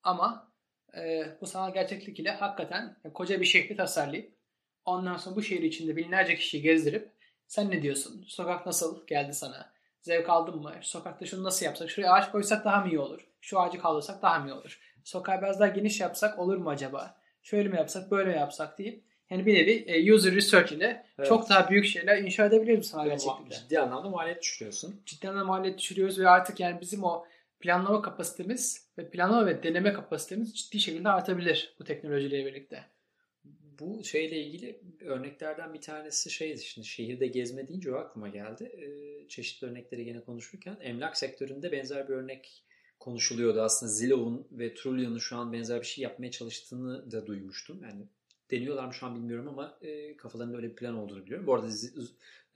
Ama e, bu sanal gerçeklik ile hakikaten koca bir şehri tasarlayıp ondan sonra bu şehir içinde binlerce kişiyi gezdirip sen ne diyorsun? Sokak nasıl geldi sana? Zevk aldın mı? Sokakta şunu nasıl yapsak? Şuraya ağaç koysak daha mı iyi olur? Şu ağacı kaldırsak daha mı iyi olur? Sokağı biraz daha geniş yapsak olur mu acaba? Şöyle mi yapsak, böyle mi yapsak deyip yani bir nevi e, user research ile evet. çok daha büyük şeyler inşa edebiliriz sanal gerçeklikte. Ciddi anlamda maliyet düşürüyorsun. Ciddi anlamda maliyet düşürüyoruz ve artık yani bizim o planlama kapasitemiz ve planlama ve deneme kapasitemiz ciddi şekilde artabilir bu teknolojiyle birlikte bu şeyle ilgili örneklerden bir tanesi şeydi şimdi şehirde gezme deyince o aklıma geldi. Ee, çeşitli örnekleri gene konuşurken emlak sektöründe benzer bir örnek konuşuluyordu aslında. Zillow'un ve Trullion'un şu an benzer bir şey yapmaya çalıştığını da duymuştum. Yani deniyorlar mı şu an bilmiyorum ama e, kafalarında öyle bir plan olduğunu biliyorum. Bu arada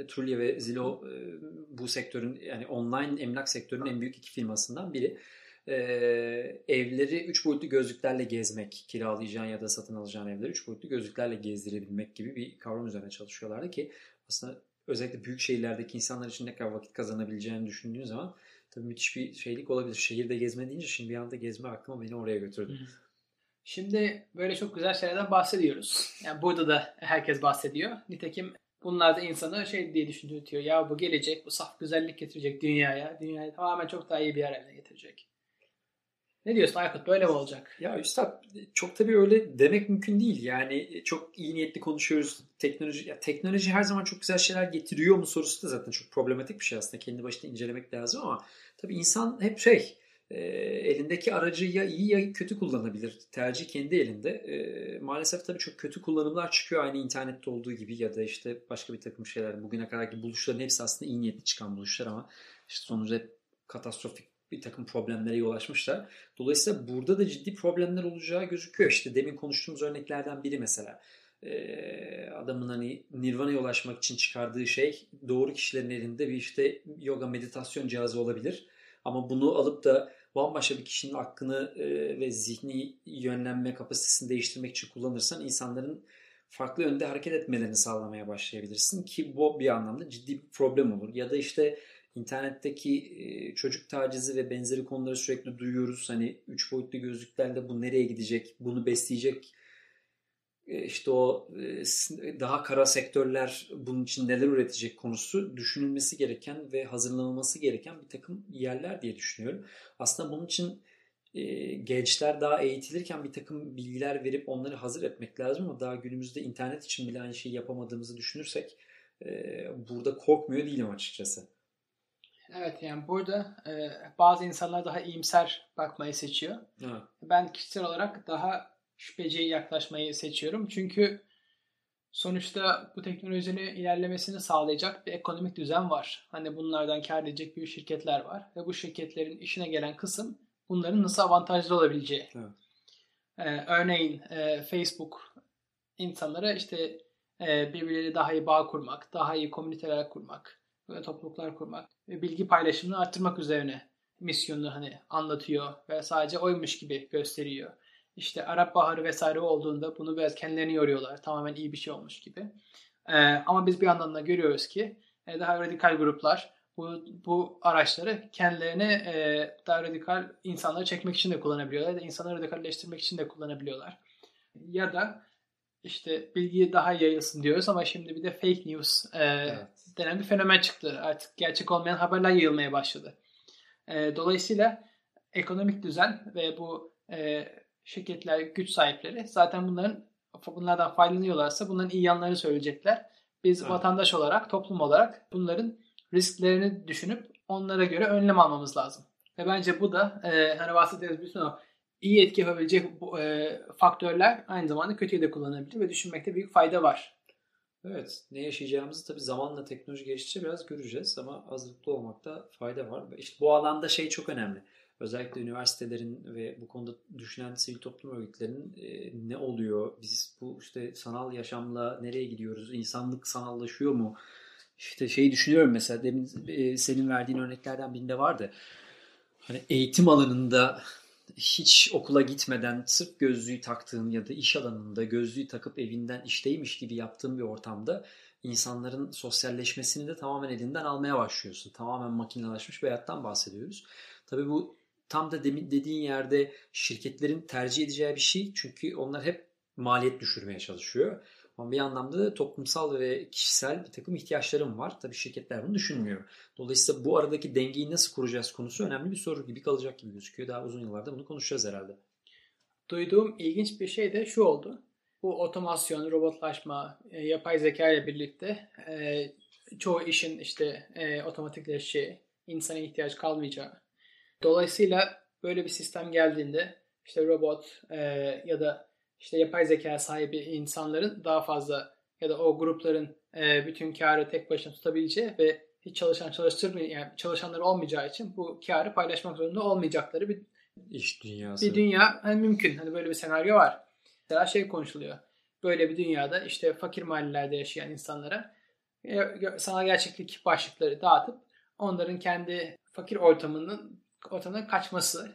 Trulia ve Zillow e, bu sektörün yani online emlak sektörünün en büyük iki firmasından biri e, evleri 3 boyutlu gözlüklerle gezmek, kiralayacağın ya da satın alacağın evleri 3 boyutlu gözlüklerle gezdirebilmek gibi bir kavram üzerine çalışıyorlardı ki aslında özellikle büyük şehirlerdeki insanlar için ne kadar vakit kazanabileceğini düşündüğün zaman tabii müthiş bir şeylik olabilir. Şehirde gezme deyince şimdi bir anda gezme aklıma beni oraya götürdü. Şimdi böyle çok güzel şeylerden bahsediyoruz. Yani burada da herkes bahsediyor. Nitekim bunlar da insanı şey diye düşündürtüyor. Ya bu gelecek, bu saf güzellik getirecek dünyaya. Dünyayı tamamen çok daha iyi bir yer haline getirecek. Ne diyorsun Aykut böyle mi olacak? Ya Üstad çok tabii öyle demek mümkün değil. Yani çok iyi niyetli konuşuyoruz. Teknoloji ya teknoloji her zaman çok güzel şeyler getiriyor mu sorusu da zaten çok problematik bir şey aslında. Kendi başına incelemek lazım ama tabii insan hep şey e, elindeki aracı ya iyi ya kötü kullanabilir. Tercih kendi elinde. E, maalesef tabii çok kötü kullanımlar çıkıyor aynı internette olduğu gibi ya da işte başka bir takım şeyler. Bugüne kadarki buluşların hepsi aslında iyi niyetli çıkan buluşlar ama işte sonuçta katastrofik bir takım problemlere yol açmışlar. Dolayısıyla burada da ciddi problemler olacağı gözüküyor. İşte demin konuştuğumuz örneklerden biri mesela. e, adamın hani Nirvana'ya ulaşmak için çıkardığı şey doğru kişilerin elinde bir işte yoga meditasyon cihazı olabilir. Ama bunu alıp da bambaşka bir kişinin aklını e, ve zihni yönlenme kapasitesini değiştirmek için kullanırsan insanların farklı yönde hareket etmelerini sağlamaya başlayabilirsin ki bu bir anlamda ciddi bir problem olur. Ya da işte internetteki e, çocuk tacizi ve benzeri konuları sürekli duyuyoruz. Hani üç boyutlu gözlüklerle bu nereye gidecek, bunu besleyecek işte o e, daha kara sektörler bunun için neler üretecek konusu düşünülmesi gereken ve hazırlanılması gereken bir takım yerler diye düşünüyorum. Aslında bunun için e, gençler daha eğitilirken bir takım bilgiler verip onları hazır etmek lazım ama daha günümüzde internet için bile aynı şeyi yapamadığımızı düşünürsek burada korkmuyor değilim açıkçası. Evet yani burada bazı insanlar daha iyimser bakmayı seçiyor. Evet. Ben kişisel olarak daha şüpheci yaklaşmayı seçiyorum. Çünkü sonuçta bu teknolojinin ilerlemesini sağlayacak bir ekonomik düzen var. Hani bunlardan kar edecek büyük şirketler var ve bu şirketlerin işine gelen kısım bunların nasıl avantajlı olabileceği. Evet. Ee, örneğin e, Facebook insanlara işte e, birbirleri daha iyi bağ kurmak, daha iyi komüniteler kurmak, böyle topluluklar kurmak ve bilgi paylaşımını arttırmak üzerine misyonunu hani anlatıyor ve sadece oymuş gibi gösteriyor işte Arap Baharı vesaire olduğunda bunu biraz kendilerini yoruyorlar. Tamamen iyi bir şey olmuş gibi. Ee, ama biz bir yandan da görüyoruz ki e, daha radikal gruplar bu, bu araçları kendilerine e, daha radikal insanları çekmek için de kullanabiliyorlar ya da insanları radikalleştirmek için de kullanabiliyorlar. Ya da işte bilgi daha yayılsın diyoruz ama şimdi bir de fake news e, evet. denen bir fenomen çıktı. Artık gerçek olmayan haberler yayılmaya başladı. E, dolayısıyla ekonomik düzen ve bu e, şirketler, güç sahipleri zaten bunların bunlardan faydalanıyorlarsa bunların iyi yanlarını söyleyecekler. Biz evet. vatandaş olarak, toplum olarak bunların risklerini düşünüp onlara göre önlem almamız lazım. Ve bence bu da e, hani bahsettiğimiz bütün o iyi etki yapabilecek bu, e, faktörler aynı zamanda kötüye de kullanılabilir ve düşünmekte büyük fayda var. Evet. Ne yaşayacağımızı tabii zamanla teknoloji geliştikçe biraz göreceğiz ama hazırlıklı olmakta fayda var. İşte bu alanda şey çok önemli özellikle üniversitelerin ve bu konuda düşünen sivil toplum örgütlerinin e, ne oluyor? Biz bu işte sanal yaşamla nereye gidiyoruz? İnsanlık sanallaşıyor mu? İşte şeyi düşünüyorum mesela demin e, senin verdiğin örneklerden birinde vardı. Hani eğitim alanında hiç okula gitmeden sırf gözlüğü taktığın ya da iş alanında gözlüğü takıp evinden işteymiş gibi yaptığın bir ortamda insanların sosyalleşmesini de tamamen elinden almaya başlıyorsun. Tamamen makinelaşmış bir hayattan bahsediyoruz. Tabii bu tam da demin dediğin yerde şirketlerin tercih edeceği bir şey. Çünkü onlar hep maliyet düşürmeye çalışıyor. Ama bir anlamda da toplumsal ve kişisel bir takım ihtiyaçlarım var. Tabii şirketler bunu düşünmüyor. Dolayısıyla bu aradaki dengeyi nasıl kuracağız konusu önemli bir soru gibi kalacak gibi gözüküyor. Daha uzun yıllarda bunu konuşacağız herhalde. Duyduğum ilginç bir şey de şu oldu. Bu otomasyon, robotlaşma, e, yapay zeka ile birlikte e, çoğu işin işte e, otomatikleşeceği, insana ihtiyaç kalmayacağı, Dolayısıyla böyle bir sistem geldiğinde işte robot e, ya da işte yapay zeka sahibi insanların daha fazla ya da o grupların e, bütün karı tek başına tutabileceği ve hiç çalışan çalıştırmıyor yani çalışanları olmayacağı için bu karı paylaşmak zorunda olmayacakları bir iş dünyası. Bir dünya hani mümkün. Hani böyle bir senaryo var. Mesela şey konuşuluyor. Böyle bir dünyada işte fakir mahallelerde yaşayan insanlara e, sanal gerçeklik başlıkları dağıtıp onların kendi fakir ortamının ortadan kaçması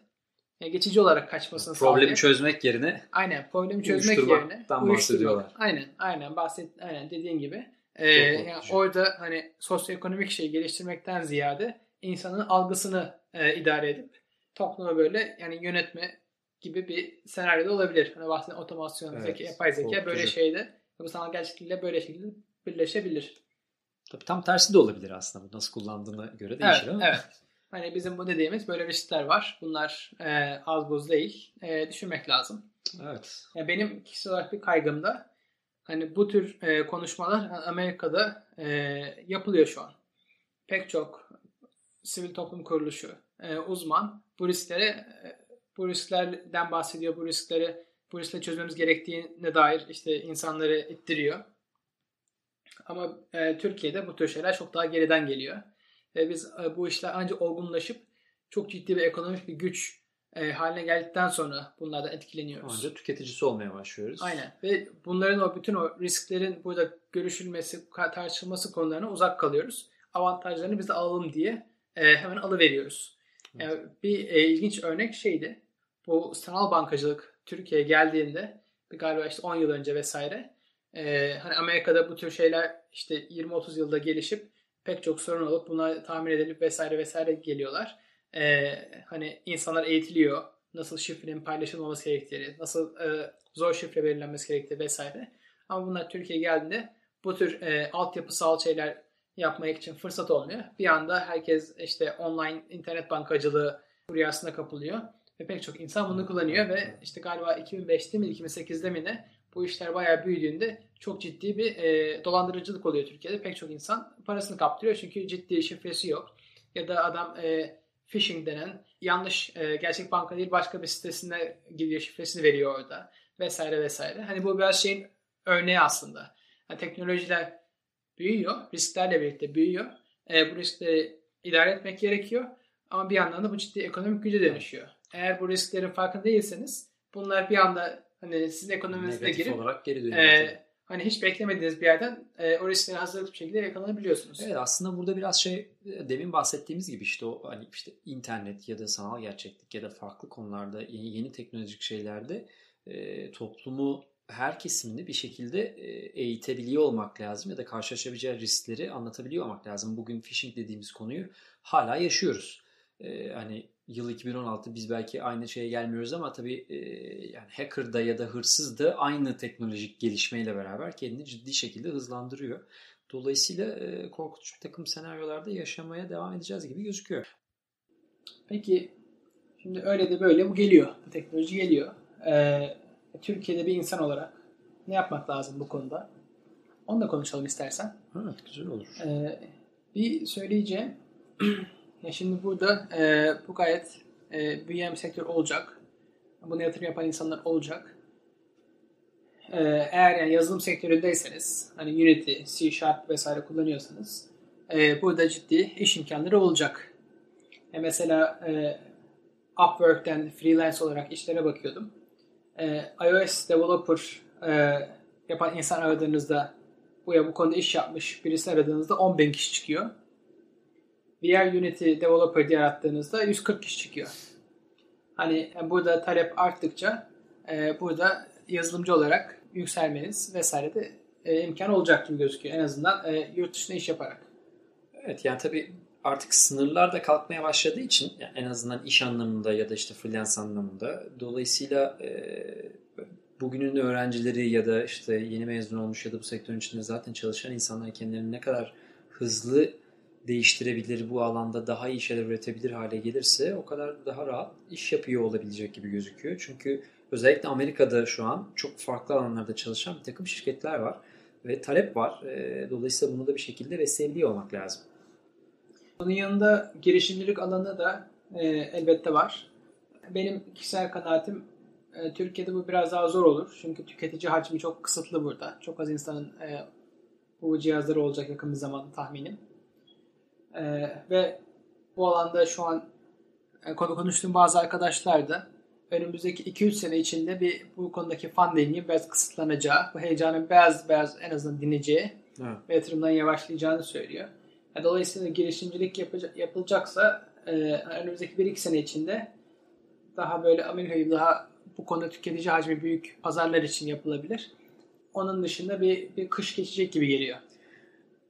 yani geçici olarak kaçmasını Problemi sağlıyor. çözmek yerine aynen problemi çözmek yerine bahsediyorlar. Aynen aynen bahset aynen dediğin gibi. Ee, yani orada hani sosyoekonomik şeyi geliştirmekten ziyade insanın algısını e, idare edip toplumu böyle yani yönetme gibi bir senaryoda olabilir. Hani bahsedilen otomasyon, evet, zeka, yapay zeka böyle şeyde bu sanal gerçeklikle böyle şekilde birleşebilir. Tabii tam tersi de olabilir aslında. Bu nasıl kullandığına göre değişir evet, ama. Evet. Hani bizim bu dediğimiz böyle riskler var. Bunlar e, az buz değil. E, düşünmek lazım. Evet. Yani benim kişisel olarak bir kaygım da hani bu tür e, konuşmalar Amerika'da e, yapılıyor şu an. Pek çok sivil toplum kuruluşu, e, uzman bu risklere e, bu risklerden bahsediyor. Bu riskleri bu riskleri çözmemiz gerektiğine dair işte insanları ittiriyor. Ama e, Türkiye'de bu tür şeyler çok daha geriden geliyor. Ve biz e, bu işler ancak olgunlaşıp çok ciddi bir ekonomik bir güç e, haline geldikten sonra bunlardan etkileniyoruz. Ancak tüketicisi olmaya başlıyoruz. Aynen ve bunların o bütün o risklerin burada görüşülmesi, tartışılması konularına uzak kalıyoruz. Avantajlarını biz de alalım diye e, hemen alıveriyoruz. Evet. Yani bir e, ilginç örnek şeydi. Bu sanal bankacılık Türkiye'ye geldiğinde galiba işte 10 yıl önce vesaire e, hani Amerika'da bu tür şeyler işte 20-30 yılda gelişip pek çok sorun olup buna tamir edilip vesaire vesaire geliyorlar. E, hani insanlar eğitiliyor. Nasıl şifrenin paylaşılmaması gerektiği, nasıl e, zor şifre belirlenmesi gerektiği vesaire. Ama bunlar Türkiye'ye geldiğinde bu tür e, altyapısal şeyler yapmak için fırsat olmuyor. Bir anda herkes işte online internet bankacılığı rüyasına kapılıyor. Ve pek çok insan bunu kullanıyor ve işte galiba 2005'te mi 2008'de mi ne bu işler bayağı büyüdüğünde çok ciddi bir e, dolandırıcılık oluyor Türkiye'de. Pek çok insan parasını kaptırıyor çünkü ciddi şifresi yok. Ya da adam e, phishing denen yanlış e, gerçek banka değil başka bir sitesine gidiyor şifresini veriyor orada vesaire vesaire. Hani bu biraz şeyin örneği aslında. Yani teknolojiler büyüyor, risklerle birlikte büyüyor. E, bu riskleri idare etmek gerekiyor. Ama bir yandan da bu ciddi ekonomik güce dönüşüyor. Eğer bu risklerin farkında değilseniz bunlar bir anda hani sizin ekonominize girip olarak geri dönüyor. E, hani hiç beklemediğiniz bir yerden e, o riskleri hazırlıklı bir şekilde yakalanabiliyorsunuz. Evet aslında burada biraz şey demin bahsettiğimiz gibi işte o hani işte internet ya da sanal gerçeklik ya da farklı konularda yeni, yeni teknolojik şeylerde e, toplumu her kesimini bir şekilde e, eğitebiliyor olmak lazım ya da karşılaşabileceği riskleri anlatabiliyor olmak lazım. Bugün phishing dediğimiz konuyu hala yaşıyoruz. E, hani yıl 2016 biz belki aynı şeye gelmiyoruz ama tabii e, yani hacker'da ya da hırsız da aynı teknolojik gelişmeyle beraber kendini ciddi şekilde hızlandırıyor. Dolayısıyla e, korkutucu bir takım senaryolarda yaşamaya devam edeceğiz gibi gözüküyor. Peki şimdi öyle de böyle bu geliyor. Bu teknoloji geliyor. Ee, Türkiye'de bir insan olarak ne yapmak lazım bu konuda? Onu da konuşalım istersen. Evet güzel olur. Ee, bir söyleyeceğim Ya şimdi burada e, bu gayet e, büyüyen bir sektör olacak. Buna yatırım yapan insanlar olacak. E, eğer yani yazılım sektöründeyseniz, hani Unity, C Sharp vesaire kullanıyorsanız e, burada ciddi iş imkanları olacak. E, mesela e, Upwork'ten freelance olarak işlere bakıyordum. E, iOS developer e, yapan insan aradığınızda bu ya bu konuda iş yapmış birisi aradığınızda 10 bin kişi çıkıyor. VR Unity Developer diye arattığınızda 140 kişi çıkıyor. Hani burada talep arttıkça e, burada yazılımcı olarak yükselmeniz vesaire de e, imkan olacak gibi gözüküyor. En azından e, yurt dışında iş yaparak. Evet yani tabii artık sınırlar da kalkmaya başladığı için yani en azından iş anlamında ya da işte freelance anlamında dolayısıyla e, bugünün öğrencileri ya da işte yeni mezun olmuş ya da bu sektörün içinde zaten çalışan insanlar kendilerini ne kadar hızlı değiştirebilir, bu alanda daha iyi şeyler üretebilir hale gelirse o kadar daha rahat iş yapıyor olabilecek gibi gözüküyor. Çünkü özellikle Amerika'da şu an çok farklı alanlarda çalışan bir takım şirketler var ve talep var. E, dolayısıyla bunu da bir şekilde besleyebiliyor olmak lazım. Bunun yanında girişimcilik alanı da e, elbette var. Benim kişisel kanaatim e, Türkiye'de bu biraz daha zor olur. Çünkü tüketici hacmi çok kısıtlı burada. Çok az insanın e, bu cihazları olacak yakın bir zamanda tahminim. Ee, ve bu alanda şu an e, konu konuştuğum bazı arkadaşlar da önümüzdeki 2-3 sene içinde bir bu konudaki fundingin biraz kısıtlanacağı, bu heyecanın biraz biraz en azından dineceği evet. ve yatırımdan yavaşlayacağını söylüyor. Yani dolayısıyla girişimcilik yapacak, yapılacaksa e, önümüzdeki 1-2 sene içinde daha böyle Amerika daha bu konuda tüketici hacmi büyük pazarlar için yapılabilir. Onun dışında bir, bir kış geçecek gibi geliyor.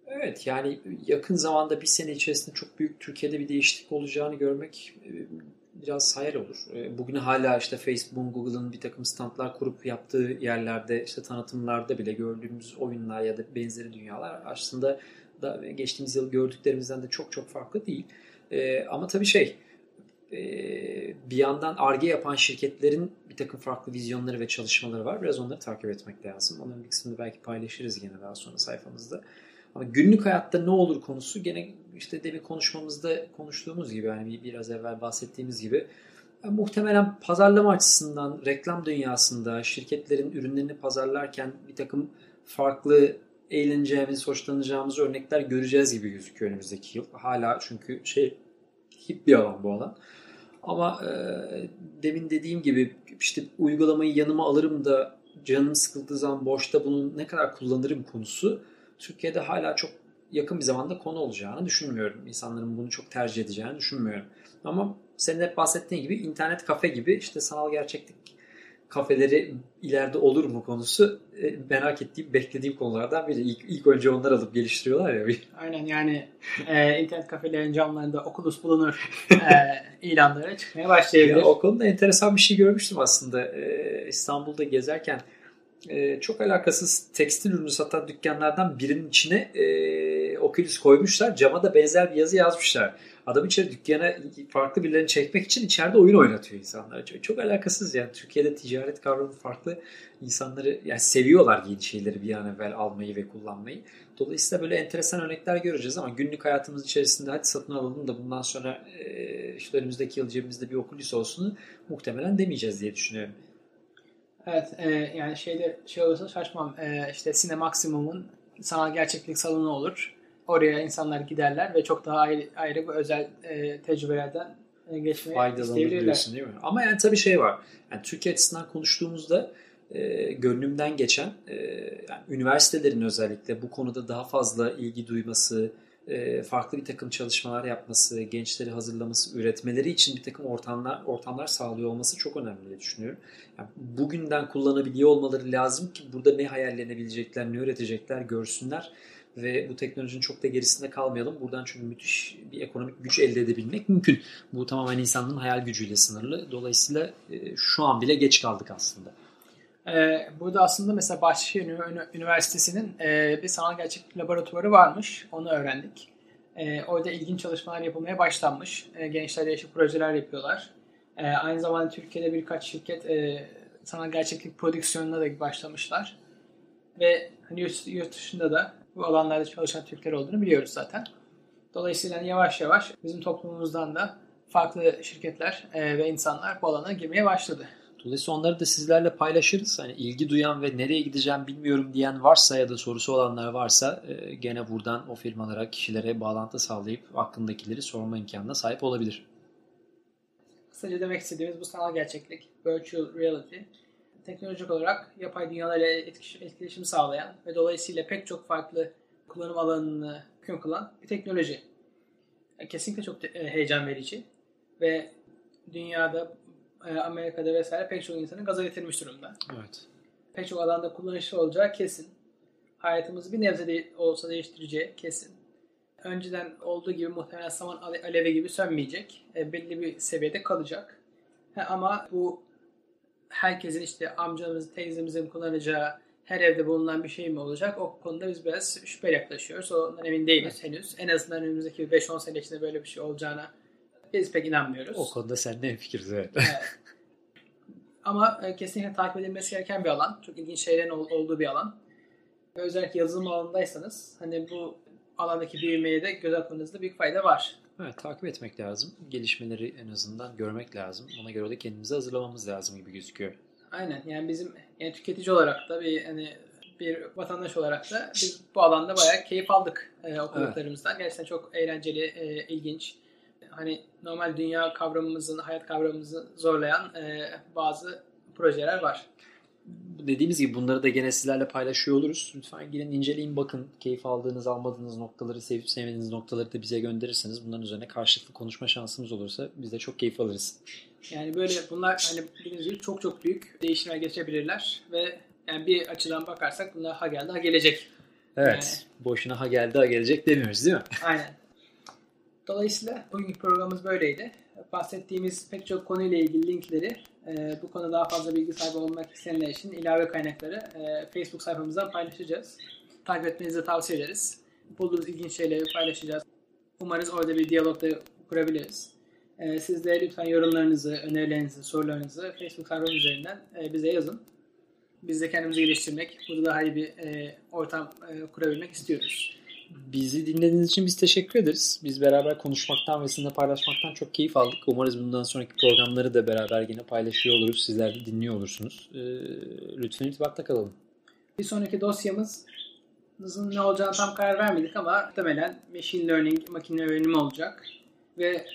Evet yani yakın zamanda bir sene içerisinde çok büyük Türkiye'de bir değişiklik olacağını görmek e, biraz hayal olur. E, bugün hala işte Facebook, Google'ın bir takım standlar kurup yaptığı yerlerde işte tanıtımlarda bile gördüğümüz oyunlar ya da benzeri dünyalar aslında da geçtiğimiz yıl gördüklerimizden de çok çok farklı değil. E, ama tabii şey bir yandan ARGE yapan şirketlerin bir takım farklı vizyonları ve çalışmaları var. Biraz onları takip etmek lazım. Onların bir kısmını belki paylaşırız yine daha sonra sayfamızda. Ama günlük hayatta ne olur konusu gene işte demin konuşmamızda konuştuğumuz gibi yani biraz evvel bahsettiğimiz gibi muhtemelen pazarlama açısından reklam dünyasında şirketlerin ürünlerini pazarlarken bir takım farklı eğleneceğimiz, hoşlanacağımız örnekler göreceğiz gibi gözüküyor önümüzdeki yıl. Hala çünkü şey hip bir alan bu alan. Ama e, demin dediğim gibi işte uygulamayı yanıma alırım da canım sıkıldığı zaman boşta bunu ne kadar kullanırım konusu Türkiye'de hala çok yakın bir zamanda konu olacağını düşünmüyorum. İnsanların bunu çok tercih edeceğini düşünmüyorum. Ama senin hep bahsettiğin gibi internet kafe gibi işte sanal gerçeklik kafeleri ileride olur mu konusu e, merak ettiğim, beklediğim konulardan biri. İlk, ilk önce onlar alıp geliştiriyorlar ya. Aynen yani e, internet kafelerin camlarında Oculus bulunur e, ilanları çıkmaya başlayabilir. Ya, o konuda enteresan bir şey görmüştüm aslında. E, İstanbul'da gezerken e, çok alakasız tekstil ürünü satan dükkanlardan birinin içine e, Oculus koymuşlar. Cama da benzer bir yazı yazmışlar. Adam içeri dükkana farklı birilerini çekmek için içeride oyun oynatıyor insanlar. Çok, çok alakasız yani. Türkiye'de ticaret kavramı farklı. insanları yani seviyorlar yeni şeyleri bir an evvel almayı ve kullanmayı. Dolayısıyla böyle enteresan örnekler göreceğiz ama günlük hayatımız içerisinde hadi satın alalım da bundan sonra e, işte önümüzdeki yıl cebimizde bir Oculus olsun muhtemelen demeyeceğiz diye düşünüyorum. Evet e, yani şeyde şey olursa şaşmam. E, işte Cine Maximum'un sanal gerçeklik salonu olur. Oraya insanlar giderler ve çok daha ayrı, ayrı bir özel e, tecrübelerden e, geçmeye isteyebilirler. değil mi? Ama yani tabii şey var. Yani Türkiye açısından konuştuğumuzda e, gönlümden geçen e, yani üniversitelerin özellikle bu konuda daha fazla ilgi duyması, e, farklı bir takım çalışmalar yapması, gençleri hazırlaması, üretmeleri için bir takım ortamlar ortamlar sağlıyor olması çok önemli diye düşünüyorum. Yani bugünden kullanabiliyor olmaları lazım ki burada ne hayallenebilecekler, ne üretecekler görsünler ve bu teknolojinin çok da gerisinde kalmayalım. Buradan çünkü müthiş bir ekonomik güç elde edebilmek mümkün. Bu tamamen insanın hayal gücüyle sınırlı. Dolayısıyla e, şu an bile geç kaldık aslında. Ee, burada aslında mesela Bahçeşehir Üniversitesi'nin e, bir sanal gerçeklik laboratuvarı varmış. Onu öğrendik. E, orada ilginç çalışmalar yapılmaya başlanmış. E, gençler değişik projeler yapıyorlar. E, aynı zamanda Türkiye'de birkaç şirket e, sanal gerçeklik prodüksiyonuna da başlamışlar. Ve hani yurt, yurt dışında da bu alanlarda çalışan Türkler olduğunu biliyoruz zaten. Dolayısıyla yavaş yavaş bizim toplumumuzdan da farklı şirketler e, ve insanlar bu alana girmeye başladı. Dolayısıyla onları da sizlerle paylaşırız. Hani ilgi duyan ve nereye gideceğim bilmiyorum diyen varsa ya da sorusu olanlar varsa e, gene buradan o firmalara, kişilere bağlantı sağlayıp aklındakileri sorma imkanına sahip olabilir. Kısaca demek istediğimiz bu sanal gerçeklik, virtual reality, teknolojik olarak yapay dünyalarla etkileşim sağlayan ve dolayısıyla pek çok farklı kullanım alanını mümkün kılan bir teknoloji. Kesinlikle çok e, heyecan verici ve dünyada Amerika'da vesaire pek çok insanı gaza getirmiş durumda. Evet. Pek çok alanda kullanışlı olacağı kesin. Hayatımızı bir nebze de olsa değiştireceği kesin. Önceden olduğu gibi muhtemelen saman alevi gibi sönmeyecek. E, belli bir seviyede kalacak. He, ama bu herkesin işte amcamız, teyzemizin kullanacağı her evde bulunan bir şey mi olacak? O konuda biz biraz şüphe yaklaşıyoruz. Ondan emin değiliz evet. henüz. En azından önümüzdeki 5-10 sene içinde böyle bir şey olacağına biz pek inanmıyoruz. O konuda sen ne fikiriz evet. evet. Ama e, kesinlikle takip edilmesi gereken bir alan. Çok ilginç şeylerin olduğu bir alan. Ve özellikle yazılım alanındaysanız hani bu alandaki büyümeye de göz atmanızda büyük fayda var. Evet takip etmek lazım. Gelişmeleri en azından görmek lazım. Ona göre de kendimizi hazırlamamız lazım gibi gözüküyor. Aynen yani bizim yani tüketici olarak da bir hani bir vatandaş olarak da biz bu alanda bayağı keyif aldık e, okuduklarımızdan. Evet. Gerçekten çok eğlenceli, e, ilginç hani normal dünya kavramımızın, hayat kavramımızı zorlayan e, bazı projeler var. Dediğimiz gibi bunları da gene sizlerle paylaşıyor oluruz. Lütfen girin inceleyin bakın. Keyif aldığınız, almadığınız noktaları, sevip sevmediğiniz noktaları da bize gönderirseniz bunların üzerine karşılıklı konuşma şansımız olursa biz de çok keyif alırız. Yani böyle bunlar hani bildiğiniz gibi çok çok büyük değişimler geçebilirler ve yani bir açıdan bakarsak bunlar ha geldi ha gelecek. Evet. Yani, boşuna ha geldi ha gelecek demiyoruz değil mi? Aynen. Dolayısıyla bugünkü programımız böyleydi. Bahsettiğimiz pek çok konuyla ilgili linkleri e, bu konuda daha fazla bilgi sahibi olmak isteyenler için ilave kaynakları e, Facebook sayfamızdan paylaşacağız. Takip etmenizi tavsiye ederiz. Bulduğunuz ilginç şeyleri paylaşacağız. Umarız orada bir diyalog da kurabiliriz. E, siz de lütfen yorumlarınızı, önerilerinizi, sorularınızı Facebook sayfamız üzerinden bize yazın. Biz de kendimizi geliştirmek, burada daha iyi bir ortam kurabilmek istiyoruz. Bizi dinlediğiniz için biz teşekkür ederiz. Biz beraber konuşmaktan ve sizinle paylaşmaktan çok keyif aldık. Umarız bundan sonraki programları da beraber yine paylaşıyor oluruz. Sizler de dinliyor olursunuz. Ee, lütfen irtibatta kalalım. Bir sonraki dosyamızın ne olacağını tam karar vermedik ama muhtemelen machine learning, makine öğrenimi olacak. Ve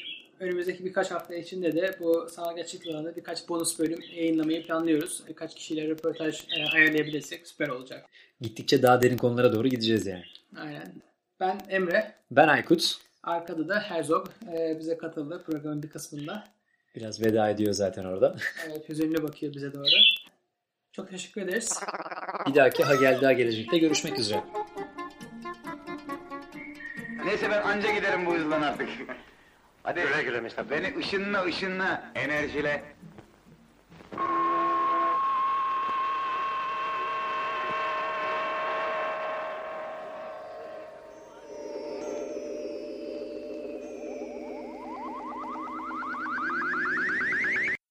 önümüzdeki birkaç hafta içinde de bu sanal gerçeklik alanında birkaç bonus bölüm yayınlamayı planlıyoruz. Birkaç kişiyle röportaj e, ayarlayabilirsek süper olacak. Gittikçe daha derin konulara doğru gideceğiz yani. Aynen. Ben Emre. Ben Aykut. Arkada da Herzog e, bize katıldı programın bir kısmında. Biraz veda ediyor zaten orada. Evet, hüzünlü bakıyor bize doğru. Çok teşekkür ederiz. Bir dahaki Ha Gel Daha Gelecek'te görüşmek üzere. Neyse ben anca giderim bu hızlan artık. Hadi. Güle güle Beni ışınla ışınla enerjile.